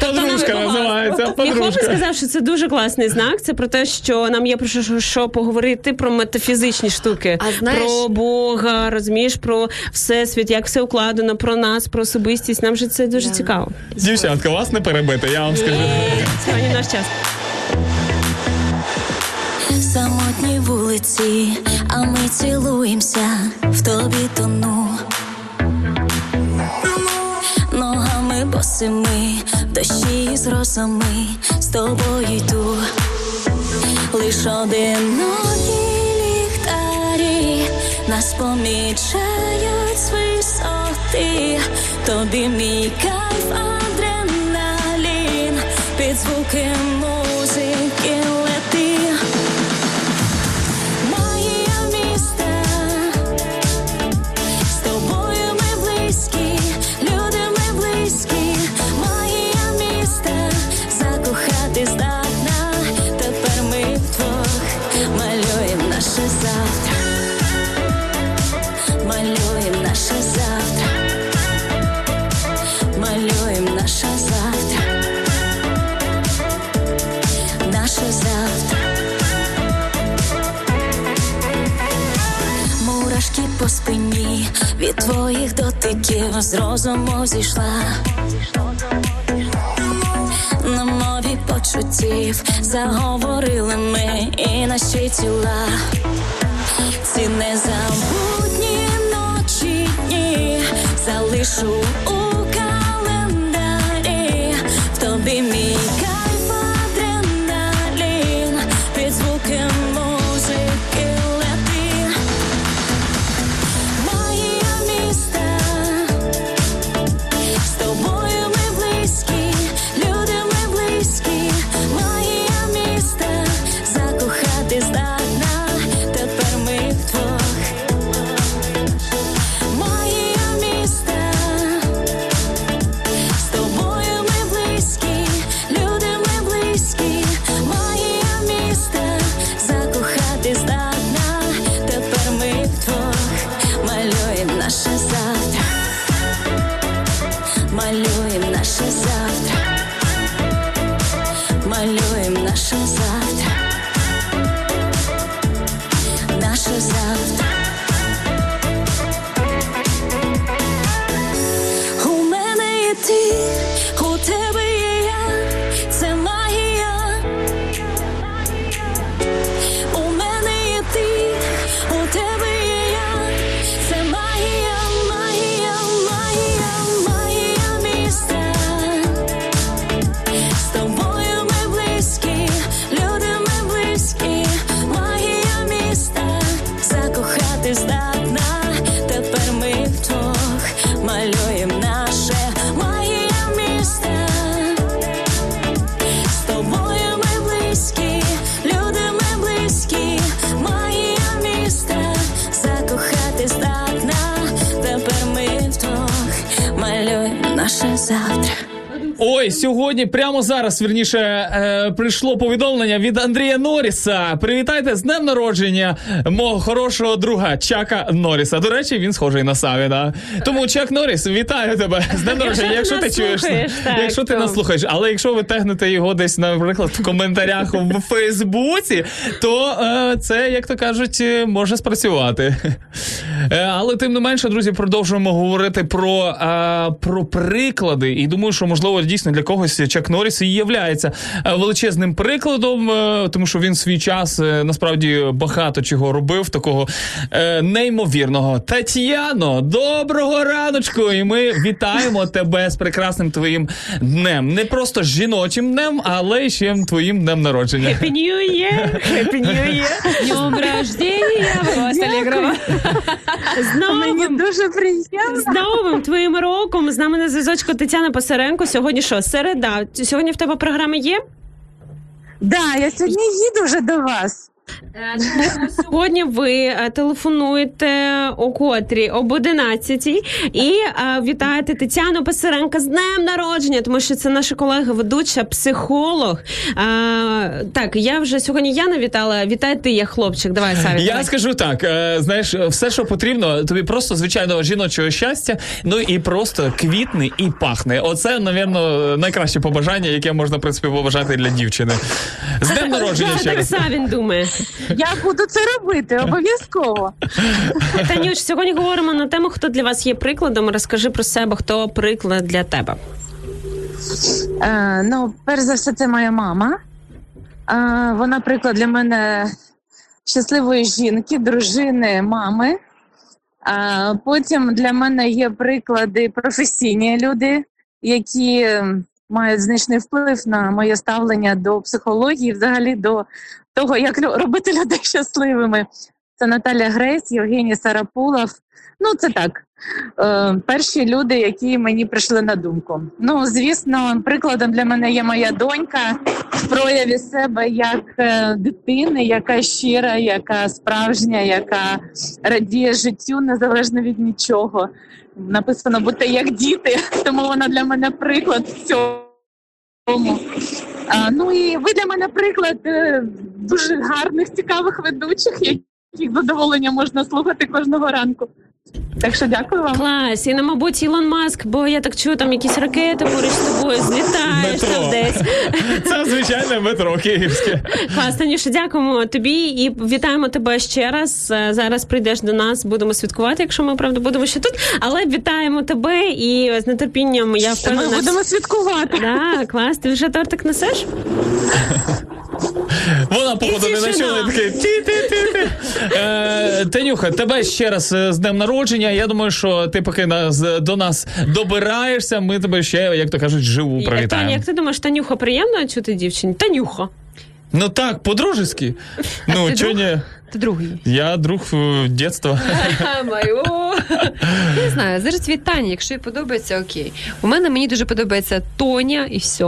S3: Подружка називається,
S4: Мій хлопець сказав, що це дуже класний знак. Це про те, що нам є про що, що поговорити про метафізичні штуки,
S5: А знаєш-
S4: про Бога, розумієш, про всесвіт, як все укладено, про нас, про особистість. Нам же це дуже
S5: Да.
S4: цікаво.
S3: Дівчатка, вас не перебити, я вам скажу.
S4: Сьогодні наш час.
S6: Самотні вулиці, а ми цілуємося, в тобі тону. Ногами босими, дощі з з тобою йду. Лиш одинокі ліхтарі нас помічають з. Тобі мій кайф, адреналін, під звуки музики
S8: твоїх дотиків з розуму зійшла. На мові почуттів заговорили ми і наші тіла. Ці незабутні ночі дні залишу у
S3: Ой, сьогодні, прямо зараз, вірніше, е, прийшло повідомлення від Андрія Норріса. Привітайте з днем народження мого хорошого друга Чака Норріса. До речі, він схожий на Савіна. Тому Чак Норріс, вітаю тебе з днем народження.
S4: Якщо ти
S3: ти
S4: нас
S3: чуєш,
S4: слухаєш, так,
S3: якщо ти
S4: то-
S3: нас слухаєш, але якщо ви тегнете його десь, наприклад, в коментарях в Фейсбуці, то е, це, як то кажуть, е, може спрацювати. Е, але тим не менше, друзі, продовжуємо говорити про, е, про приклади. І думаю, що можливо дійсно для когось Чак Норріс і являється е, величезним прикладом, е, тому що він в свій час е, насправді багато чого робив, такого неймовірного. Тетяно, доброго раночку! І ми вітаємо тебе з прекрасним твоїм днем. Не просто жіночим днем, але й ще твоїм днем народження.
S4: Happy New Year! Happy New Year!
S5: Днем рождения вас, Алегрова.
S4: З новим,
S12: Дуже приємно.
S4: з новим твоїм роком. З нами на зв'язочку Тетяна Пасаренко. Сьогодні що? Середа. Сьогодні в тебе програма є?
S12: Да, я сьогодні їду вже до вас.
S4: Сьогодні ви е, телефонуєте о котрі об 11 і е, вітаєте Тетяну Писаренка з днем народження, тому що це наша колега, ведуча, психолог. Е, так, я вже сьогодні я не вітала. Вітай ти, я хлопчик. Давай, Саві.
S3: Я
S4: давай.
S3: скажу так: е, знаєш, все, що потрібно, тобі просто звичайного жіночого щастя, ну і просто квітне і пахне. Оце, напевно, найкраще побажання, яке можна в принципі побажати для дівчини. З днем народження ще
S4: так
S3: раз.
S4: Савін думає.
S12: Я буду це робити обов'язково.
S4: Танюш, сьогодні говоримо на тему, хто для вас є прикладом. Розкажи про себе, хто приклад для тебе.
S12: Е, ну, перш за все, це моя мама. Е, вона приклад для мене щасливої жінки, дружини, мами. Е, потім для мене є приклади професійні люди, які мають значний вплив на моє ставлення до психології, взагалі до того, як робити людей щасливими. Це Наталя Грейс, Євгеній Сарапулов. Ну, це так. Е, перші люди, які мені прийшли на думку. Ну, звісно, прикладом для мене є моя донька в прояві себе як е, дитини, яка щира, яка справжня, яка радіє життю незалежно від нічого. Написано бути як діти, тому вона для мене приклад в цьому. Ну і ви для мене приклад е, дуже гарних, цікавих ведучих, яких задоволення можна слухати кожного ранку. Так що дякую вам.
S4: Клас, і на мабуть Ілон Маск, бо я так чую, там якісь ракети поруч з тобою злітаєш
S3: Метро.
S4: там десь.
S3: Це звичайне метро київське.
S4: Клас, Танюша, дякуємо тобі і вітаємо тебе ще раз. Е, Зараз прийдеш до нас, будемо святкувати, якщо ми правда будемо ще тут. Але вітаємо тебе і з нетерпінням я впевнена.
S12: Ми будемо святкувати.
S4: Да, клас, ти вже тортик несеш?
S3: Вона походу не
S4: тишина.
S3: почула і таке. Е, Танюха, тебе ще раз е, з днем народження. Я думаю, що ти поки нас до нас добираєшся. Ми тебе ще, як то кажуть, живу
S4: Таня,
S3: привітаємо.
S4: як ти думаєш, Танюха приємно чути дівчині? Танюха.
S3: Ну так, по-дружески. Ну, чого ні?
S5: Ти другий.
S3: Я друг е, дєтства.
S5: Не знаю, від Тані, якщо їй подобається, окей. У мене мені дуже подобається Тоня і все.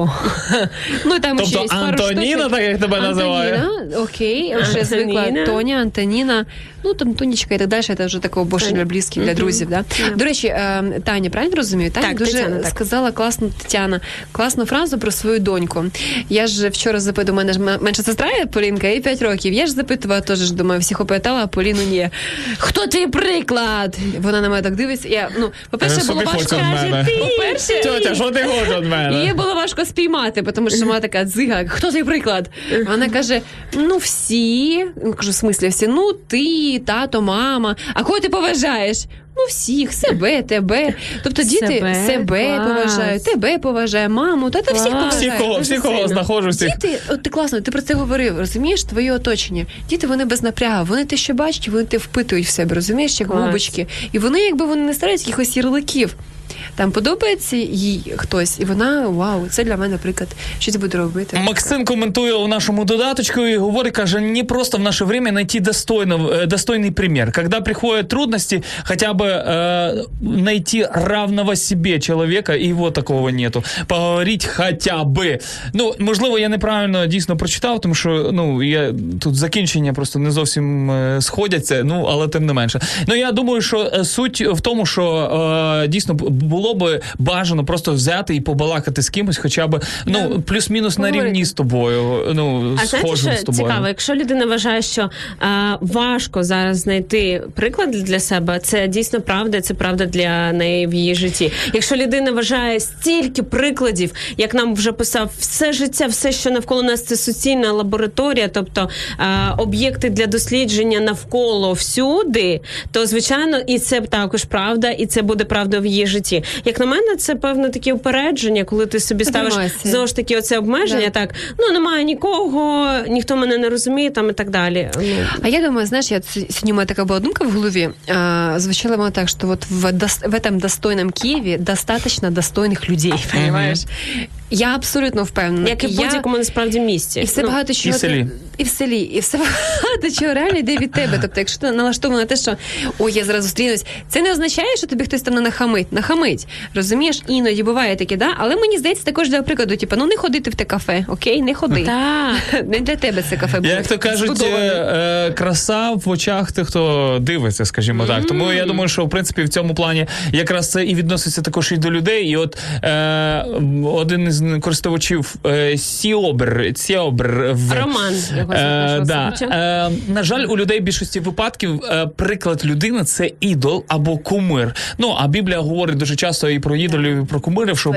S5: Ну, там ще
S3: Тобто
S5: є пару
S3: Антоніна,
S5: штучок.
S3: так як тебе називає.
S5: Антоніна, окей, я вже звикла
S4: Антоніна.
S5: Тоня, Антоніна, ну там Тонічка і так далі, це вже такого більше для близьких, для друзів. Да? До речі, е, Таня, правильно розумію? Таня
S4: Так,
S5: дуже
S4: Тетяна, так.
S5: сказала класну Тетяна, класну фразу про свою доньку. Я ж вчора запитувала, у мене ж м- менша сестра є Полінка, їй 5 років. Я ж запитувала теж, ж, думаю, всіх опитала, а Поліну ні. Хто твій приклад? Вона на мене так дивиться. Я, ну, по-перше,
S3: Е,
S5: було важко. По-перше,
S3: Тетя, що ти від мене?
S5: Її було важко спіймати, тому що вона така дзига. Хто твій приклад? Вона каже: ну всі. Кажу, в смислі всі, ну ти, тато, мама. А кого ти поважаєш? Ну, всіх, себе, тебе. Тобто діти
S4: Себе,
S5: себе, поважають, тебе поважає, маму, та ти всіх поважає.
S3: Всі, кого, всі, кого знаходжу, всіх.
S5: Діти, от ти класно, ти про це говорив, розумієш, твоє оточення. Діти вони без напрягу, вони те, що бачать, вони те впитують в себе, розумієш, як губочки. І вони, якби вони не старають якихось ярликів Там подобається їй хтось, і вона вау, це для мене приклад. Щось буду робити.
S3: Максим коментує у нашому додаточку и говорит, каже, не просто в наше время найти достойного, э, достойный пример. Когда приходят трудности, хотя бы э, найти равного себе человека, и его такого нету. Поговорить хотя би. Ну, можливо, я неправильно дійсно прочитав, тому що ну, я, тут закінчення просто не зовсім е, сходяться, ну, але тим не менше. Ну, я думаю, що е, суть в тому, що е, дійсно б- було би бажано просто взяти і побалакати з кимось, хоча б ну, плюс-мінус на рівні з тобою. Ну,
S4: А знаєте,
S3: схожим
S4: що
S3: з тобою.
S4: цікаво, якщо людина вважає, що е, важко зараз знайти приклад для себе, це дійсно правда, це правда для неї в її житті. Якщо людина вважає стільки прикладів, як нам вже писав, все життя, все, що навколо нас, це суцільна лабораторія, тобто е, об'єкти для дослідження навколо всюди, то звичайно, і це також правда, і це буде правда в її житті. Як на мене, це певно таке упередження, коли ти собі ставиш
S5: Тримайся.
S4: знову ж таки оце обмеження.
S5: Да.
S4: Так, ну немає нікого, ніхто мене не розуміє, там і так далі. Ну,
S5: А я думаю, знаешь, я ц- сегодня у меня такая была думка в голове, а, звучала она так, что вот в, дос- в этом достойном Киеве достаточно достойных людей, понимаешь? Я абсолютно впевнена.
S4: як і в
S5: Я-
S4: будь-якому насправді місці.
S5: І все
S4: Ну,
S5: багато чого
S3: в селі.
S5: ти- і в селі, і все багато чого реально йде від тебе. Тобто, якщо ти налаштована на те, що ой, я зараз зустрінусь, це не означає, що тобі хтось там не нахамить. Нахамить. Розумієш, іноді буває таке, да? Але мені здається, також для прикладу, типу, ну не ходити в те кафе, окей, не ходи.
S4: Так.
S5: Не для тебе це кафе було.
S3: Як то кажуть, е, е, краса в очах тих, хто дивиться, скажімо так. Тому я думаю, що в принципі в цьому плані якраз це і відноситься також і до людей. І от е, один із користувачів е, Сіобр, Сіобр в
S4: Роман його
S3: Е, да. Е, на жаль, у людей в більшості випадків е, приклад людини це ідол або кумир. Ну а Біблія говорить дуже часто і про ідолів, і про кумирів, що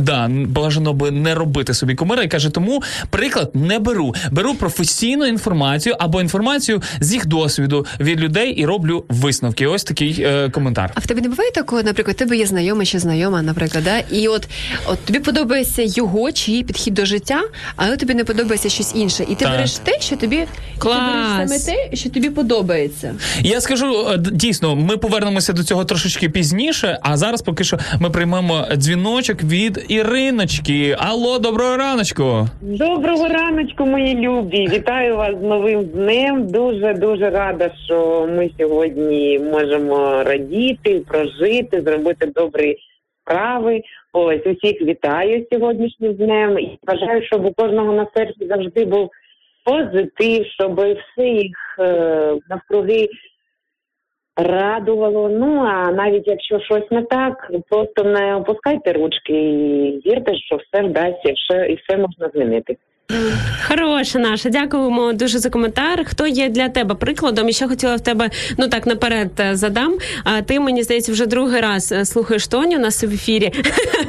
S3: да, бажано би не робити собі кумира. І каже, тому приклад не беру. Беру професійну інформацію або інформацію з їх досвіду від людей і роблю висновки. Ось такий е, коментар.
S5: А в тебе не буває такого, наприклад, тебе є знайомий чи знайома, наприклад, да? і от, от тобі подобається його чи її підхід до життя, але тобі не подобається щось інше. І ти
S3: Так.
S5: береш те, що тобі
S4: Клас.
S5: Ти береш саме те, що тобі подобається.
S3: Я скажу е, дійсно, ми повернемося до цього трошечки пізніше. А зараз поки що ми приймемо дзвіночок від Іриночки. Алло, доброго раночку.
S13: Доброго раночку, мої любі. Вітаю вас з новим днем. Дуже дуже рада, що ми сьогодні можемо радіти, прожити, зробити добрі справи. Ось усіх вітаю сьогоднішнім днем. І бажаю, щоб у кожного на серці завжди був позитив, щоб все їх е, навкруги радувало. Ну а навіть якщо щось не так, просто не опускайте ручки і вірте, що все вдасться, все і все можна змінити.
S4: Хороша наша, дякуємо дуже за коментар. Хто є для тебе прикладом? І ще хотіла в тебе, ну так наперед е, задам. А ти мені здається, вже другий раз е, слухаєш Тоню у нас в ефірі.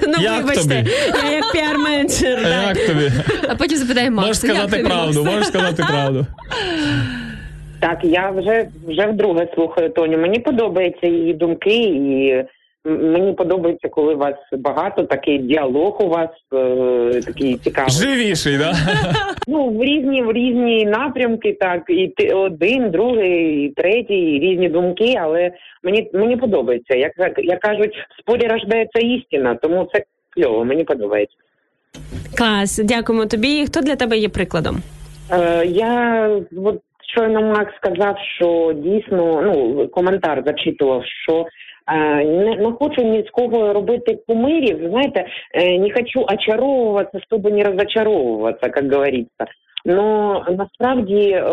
S4: Ну
S3: Як
S4: вибачте,
S3: тобі?
S4: я як піар-менеджер. да.
S3: Як тобі?
S5: А потім запитає Макса.
S3: Можеш сказати правду,
S5: Макс?
S3: можеш сказати правду.
S13: Так, я вже вже вдруге слухаю Тоню. Мені подобаються її думки, і мені подобається, коли вас багато, такий діалог у вас е, такий цікавий.
S3: Живіший, да?
S13: Ну, в різні в різні напрямки, так і ти один, другий, і третій, і різні думки, але мені мені подобається. Як як кажуть, в спорі рождається істина, тому це кльово, мені подобається.
S4: Клас, дякуємо тобі. Хто для тебе є прикладом?
S13: Е, я от щойно Макс сказав, що дійсно ну коментар зачитував, що е, не, не хочу ні з кого робити кумирів. Знаєте, е, не хочу очаровуватися, щоб не розочаровуватися, як говориться. Но насправді е,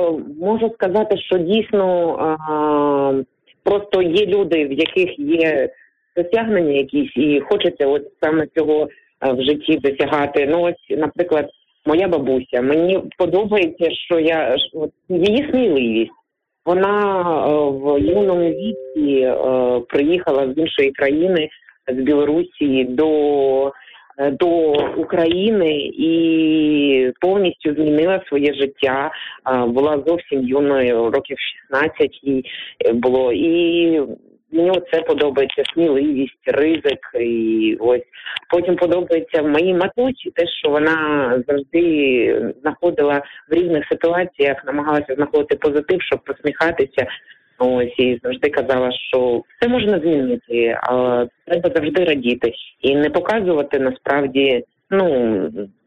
S13: можу сказати, що дійсно е, просто є люди, в яких є досягнення якісь, і хочеться от саме цього е, в житті досягати. Ну ось, наприклад, моя бабуся. Мені подобається, що я от її сміливість. Вона е, в юному віці е, приїхала з іншої країни, з Білорусі до, е, до України і повністю змінила своє життя. Була зовсім юною, років 16 їй було. І мені це подобається сміливість, ризик. І ось потім подобається в моїй матусі те, що вона завжди знаходила в різних ситуаціях, намагалася знаходити позитив, щоб посміхатися. Ось і завжди казала, що все можна змінити, а треба завжди радіти і не показувати насправді. Ну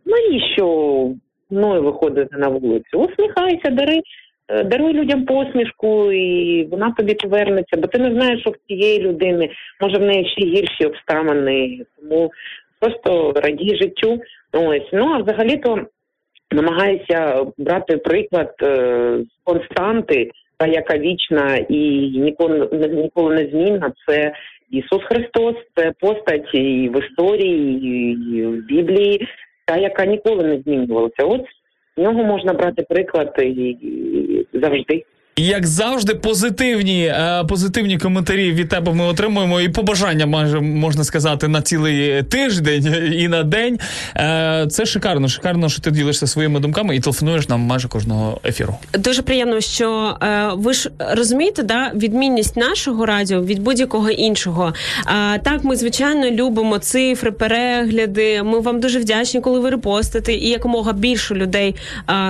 S13: навіщо мною виходити на вулицю? Усміхайся, дари даруй людям посмішку, і вона тобі повернеться, бо ти не знаєш, що в цієї людини може в неї ще гірші обставини. Тому просто радій життю. Ось ну а взагалі-то намагаюся брати приклад е, з константи, та яка вічна і ніколи не ніколи не змінна. Це Ісус Христос, це постать і в історії, і в Біблії, та яка ніколи не змінювалася. От нього можна брати приклад і, завжди.
S3: Як завжди, позитивні, е, позитивні коментарі від тебе ми отримуємо і побажання, майже можна сказати, на цілий тиждень і на день. Е, це шикарно, шикарно, що ти ділишся своїми думками і телефонуєш нам майже кожного ефіру.
S4: Дуже приємно, що е, ви ж розумієте, да, відмінність нашого радіо від будь-якого іншого. Так, ми звичайно любимо цифри, перегляди. Ми вам дуже вдячні, коли ви репостите, і якомога більше людей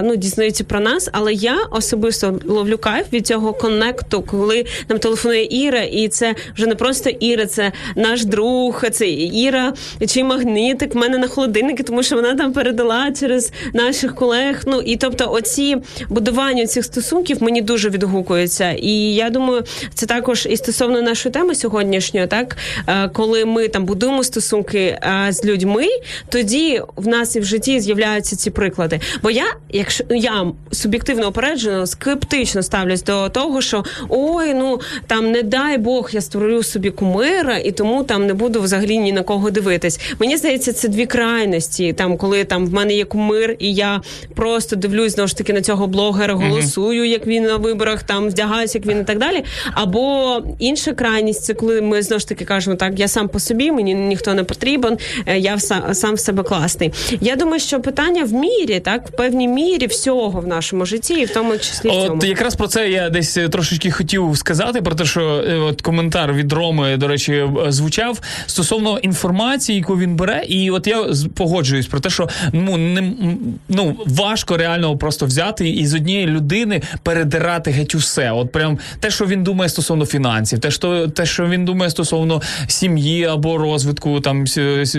S4: ну, дізнаються про нас. Але я особисто ловлю кайф від цього коннекту, коли нам телефонує Іра, і це вже не просто Іра, це наш друг, це Іра, чи магнитик в мене на холодильнику, тому що вона там передала через наших колег. Ну і тобто, оці будування цих стосунків мені дуже відгукуються. І я думаю, це також і стосовно нашої теми сьогоднішньої, так Е, коли ми там будуємо стосунки е, з людьми, тоді в нас і в житті з'являються ці приклади. Бо я, якщо я суб'єктивно опереджено, скептично ставлюсь до того, що ой, ну там не дай Бог, я створю собі кумира, і тому там не буду взагалі ні на кого дивитись. Мені здається, це дві крайності. Там, коли там в мене є кумир, і я просто дивлюсь знову ж таки на цього блогера, голосую, як він на виборах, там вдягаюся, як він і так далі. Або інша крайність це коли ми знову ж таки кажемо, так я сам по собі, мені ніхто не потрібен, е, я сам в себе класний. Я думаю, що питання в мірі, так в певній мірі всього в нашому житті, і в тому числі в цьому.
S3: От якраз про це я десь е, трошечки хотів сказати, про те, що е, от коментар від Роми, до речі, е, звучав стосовно інформації, яку він бере, і от я погоджуюсь про те, що ну не ну важко реально просто взяти і з однієї людини передирати геть усе. От прям те, що він думає стосовно фінансів, те, що те, що він думає стосовно сім'ї або розвитку там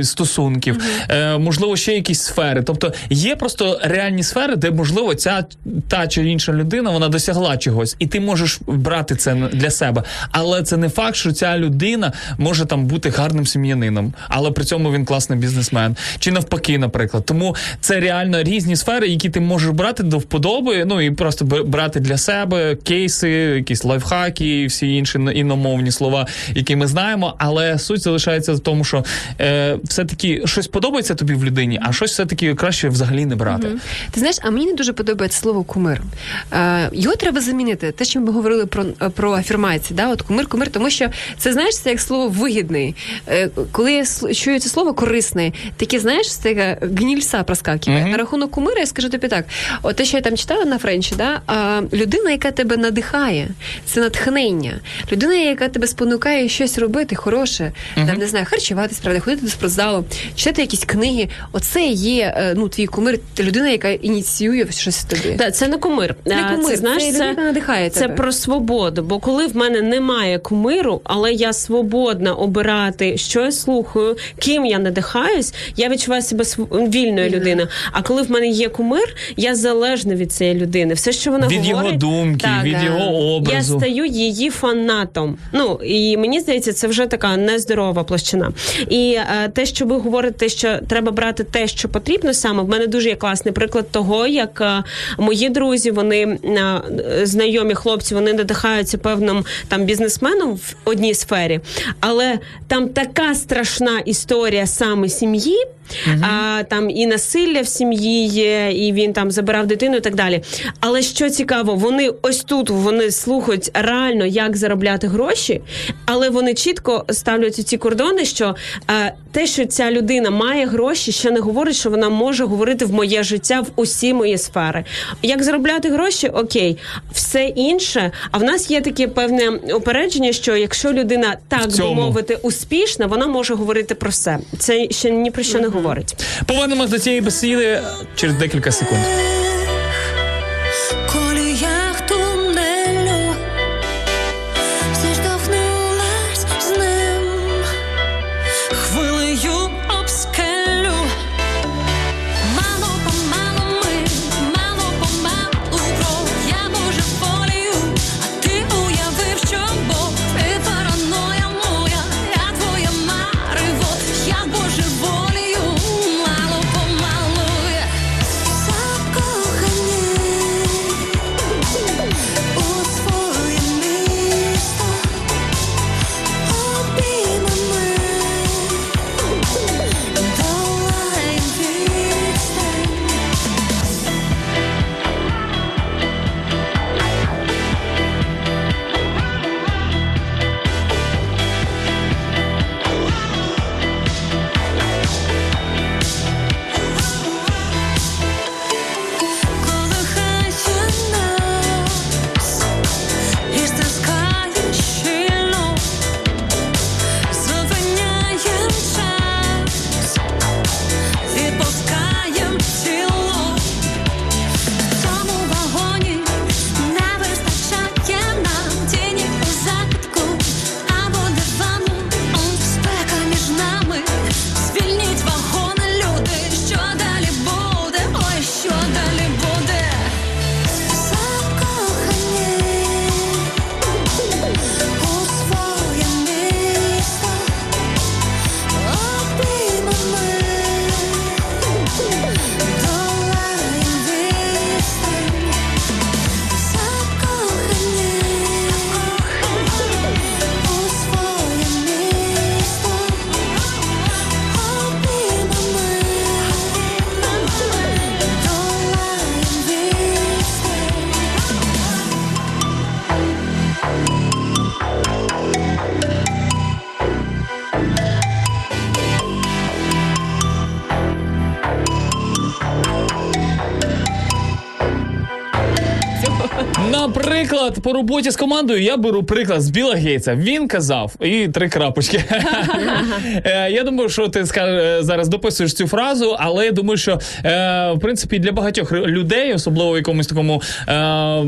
S3: стосунків, е, можливо, ще якісь сфери. Тобто є просто реальні сфери, де можливо ця та чи інша людина вона досягла чогось, і ти можеш брати це для себе. Але це не факт, що ця людина може там бути гарним сім'янином, але при цьому він класний бізнесмен. Чи навпаки, наприклад. Тому це реально різні сфери, які ти можеш брати до вподоби, ну і просто брати для себе кейси, якісь лайфхаки, і всі інші іномовні слова, які ми знаємо. Але суть залишається в тому, що е, все-таки щось подобається тобі в людині, а щось все-таки краще взагалі не брати.
S5: Мгм. Ти знаєш, а мені не дуже подобається слово кумир. Е, його треба замінити. Те, що ми говорили про, про афірмації, да? от кумир, кумир, тому що це знаєш, це як слово вигідний. Е, коли я чую це слово корисний, таке, знаєш, це гнільса проскакує. На рахунок кумира, я скажу тобі так: от те, що я там читала на френчі, да? а, людина, яка тебе надихає, це натхнення. Людина, яка тебе спонукає щось робити хороше, там не знаю, харчуватись, правда, ходити до спортзалу, читати якісь книги. Оце є е, ну, твій кумир, людина, яка ініціює щось тобі.
S4: Да, це не кумир.
S5: Не кумир,
S4: це, знаєш,
S5: це
S4: це,
S5: надихає
S4: це
S5: тебе.
S4: про свободу. Бо коли в мене немає кумиру, але я свободна обирати, що я слухаю, ким я надихаюсь, я відчуваю себе св- вільною людиною. А коли в мене є кумир, я залежна від цієї людини. Все, що вона
S3: Від його
S4: говорить,
S3: думки, від його образу.
S4: Я стаю її фанатом. Ну і мені здається, це вже така нездорова площина. І е, те, що ви говорите, що треба брати те, що потрібно саме. В мене дуже є класний приклад того, як е, мої друзі, вони е, знайомі хлопці, вони надихаються певним там бізнесменом в одній сфері, але там така страшна історія саме сім'ї. А там і насилля в сім'ї є, і він там забирав дитину, і так далі. Але що цікаво, вони ось тут вони слухають реально, як заробляти гроші, але вони чітко ставлять ці кордони, що е, те, що ця людина має гроші, ще не говорить, що вона може говорити в моє життя в усі мої сфери. Як заробляти гроші, окей, все інше. А в нас є таке певне упередження, що якщо людина так би мовити успішна, вона може говорити про все. Це ще ні про що не говорить.
S3: Повернемось до цієї бесіди через декілька секунд. Наприклад, по роботі з командою я беру приклад з Біла Гейтса. Він казав і три крапочки. Е, Я думаю, що ти ска- зараз дописуєш цю фразу, але я думаю, що е, в принципі для багатьох людей, особливо в якомусь такому е,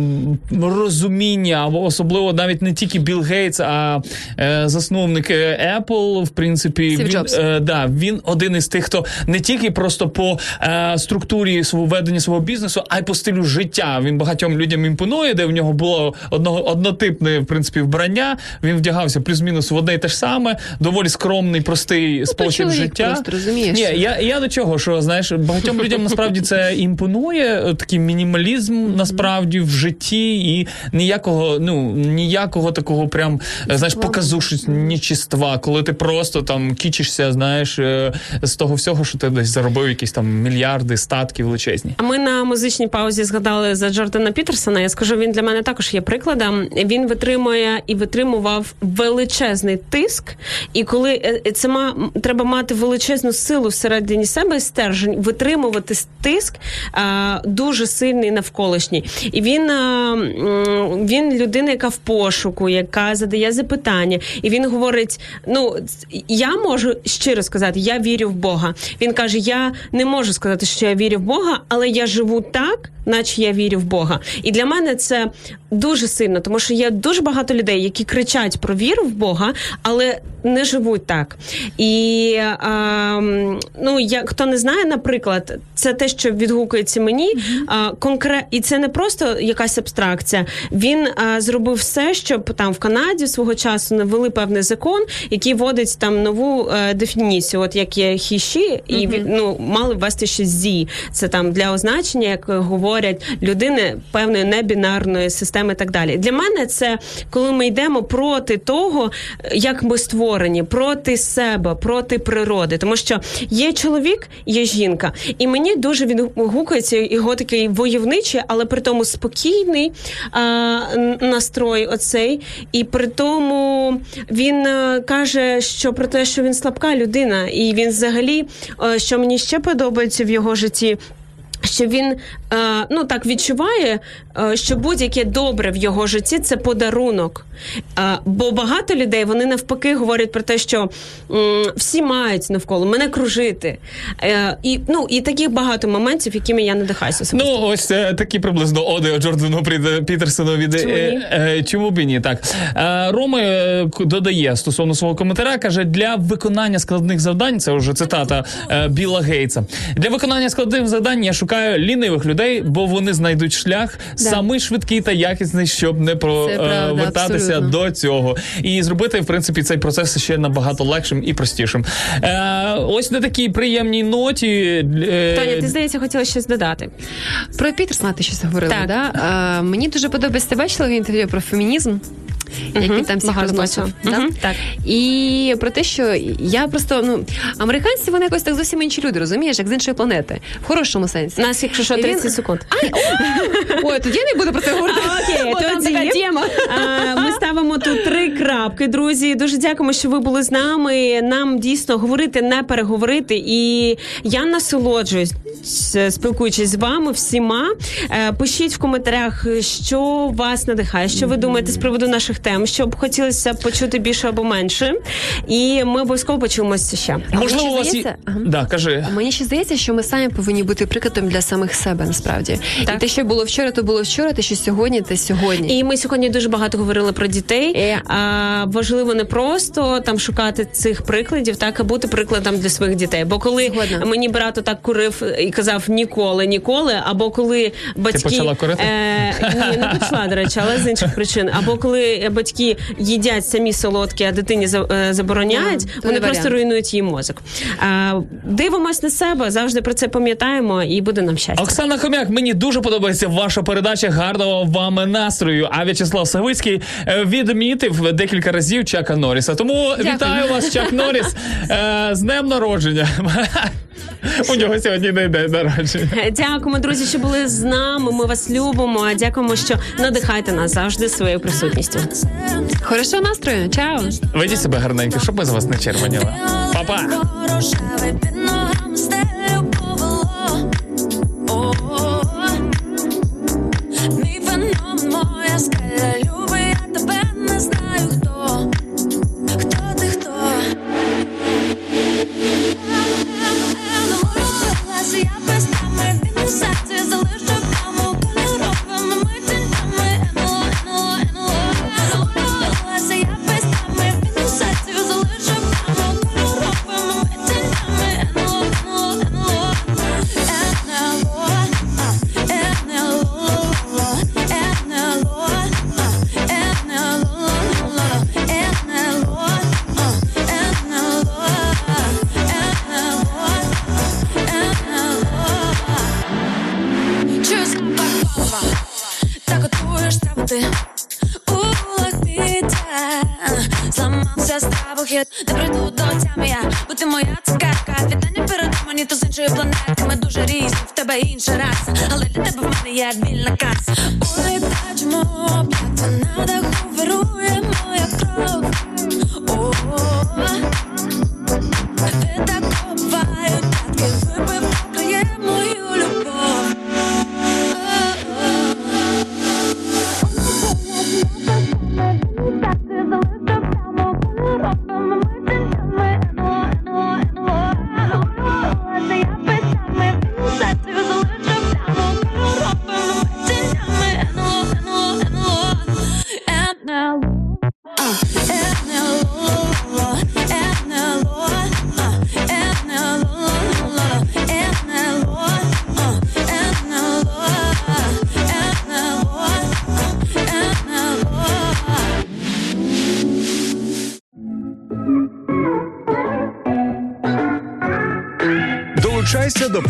S3: розумінні, або особливо навіть не тільки Білл Гейтс, а е, засновник е, Apple, в принципі, він, е, да, він один із тих, хто не тільки просто по е, структурі свого ведення свого бізнесу, а й по стилю життя. Він багатьом людям імпонує. де в нього було одного однотипне в принципі вбрання. Він вдягався плюс-мінус в одне й те ж саме, доволі скромний, простий спосіб життя.
S5: просто, розумієш?
S3: Ні, я, я до чого, що знаєш, багатьом людям насправді це імпонує, такий мінімалізм насправді в житті, і ніякого, ну ніякого такого прям знаєш, показушнічества, коли ти просто там кічишся, знаєш, е, з того всього, що ти десь заробив якісь там мільярди, статки величезні.
S4: А ми на музичній паузі згадали за Джордана Пітерсона. Я скажу, він для мене також є прикладом. Він витримує і витримував величезний тиск. І коли е, це ма треба мати величезну силу всередині себе, стержень, витримувати тиск а, дуже сильний навколишній. І він, а, він людина, яка в пошуку, яка задає запитання, і він говорить: ну я можу щиро сказати, я вірю в Бога. Він каже: Я не можу сказати, що я вірю в Бога, але я живу так, наче я вірю в Бога. І для мене це дуже сильно, тому що є дуже багато людей, які кричать про віру в Бога, але не живуть так. І а, ну, я, хто не знає, наприклад, це те, що відгукується мені. А, конкре... І це не просто якась абстракція. Він а, зробив все, щоб там в Канаді свого часу навели певний закон, який вводить там нову е, дефініцію, от як є хіші, і від- ну мали ввести ще зі. Це там для означення, як говорять людини певної небінарної системи, і так далі. Для мене це коли ми йдемо проти того, як ми створені, проти себе, проти природи. Тому що є чоловік, є жінка, і мені дуже відгукується його такий войовничий, але при тому спокійний а, настрой. Оцей, і при тому він е, каже, що про те, що він слабка людина, і він взагалі, е, що мені ще подобається в його житті. Що він е, ну так відчуває, е, що будь-яке добре в його житті це подарунок. Е, бо багато людей вони навпаки говорять про те, що всі мають навколо мене кружити. Е, і ну і таких багато моментів, якими я надихаюся.
S3: Ну, ось е, такі приблизно оди Джордану Пітерсону від
S4: Чому ні?
S3: е, е, чому б і ні? Так е, Рома е, додає стосовно свого коментаря, каже для виконання складних завдань. Це вже цитата е, Біла Гейтса. Для виконання складних завдань я шукаю лінивих людей, бо вони знайдуть шлях
S5: Да.
S3: самий швидкий та якісний, щоб не провертатися
S5: абсолютно.
S3: до цього, і зробити в принципі цей процес ще набагато легшим і простішим. Е, ось на такій приємній ноті. е,
S4: Таня, ти здається, хотіла щось додати.
S5: Про Пітерсона ти щось говорила,
S4: Так.
S5: да? А, мені дуже подобається ти бачила в інтерв'ю про фемінізм. Який там всіх розносив. Да?
S4: Так.
S5: І про те, що я просто ну американці вони якось так зовсім інші люди, розумієш, як з іншої планети, в хорошому сенсі.
S4: Нас, якщо що,
S5: І він-
S4: 30 секунд.
S5: Ай! Ой, тоді я не буду про це говорити.
S4: Окей, тоді
S5: така тема.
S4: ми ставимо тут три крапки, друзі. Дуже дякуємо, що ви були з нами. Нам дійсно говорити, не переговорити. І я насолоджуюсь, спілкуючись з вами всіма. Е, Пишіть в коментарях, що вас надихає, що ви думаєте з приводу наших тем, що б хотілося почути більше або менше. І ми обов'язково почуємося ще.
S3: Можливо, у вас є...
S5: Ага.
S3: Да, кажи.
S5: Мені ще здається, що ми самі повинні бути прикладом для самих себе насправді.
S4: Так.
S5: І те, що було вчора, то було вчора, те, що сьогодні, те сьогодні.
S4: І ми сьогодні дуже багато говорили про дітей.
S5: Е.
S4: А, важливо не просто там шукати цих прикладів, так а бути прикладом для своїх дітей. Бо коли
S5: Згодна.
S4: мені брат так курив і казав ніколи, ніколи, або коли батьки
S3: почала курити?
S4: Е, ні, не почала, до речі, але з інших причин. Або коли батьки їдять самі солодкі, а дитині е, забороняють,
S5: то
S4: вони просто
S5: варіант.
S4: руйнують її мозок. А, дивимось на себе, завжди про це пам'ятаємо, і буде нам щастя.
S3: Оксана Хомяк, мені дуже подобається ваша передача. Гарного вам настрою. А В'ячеслав Савицький е, відмітив декілька разів Чака Норріса. Тому вітаю вас, Чак Норріс, е, з днем народження. У нього сьогодні не день народження.
S4: Дякуємо, друзі, що були з нами. Ми вас любимо. Дякуємо, що надихаєте нас завжди своєю присутністю.
S5: Хорошого настрою, чао!
S3: Ведіть себе гарненько, щоб ми з вас не червоніли. Па-па!
S6: В тебе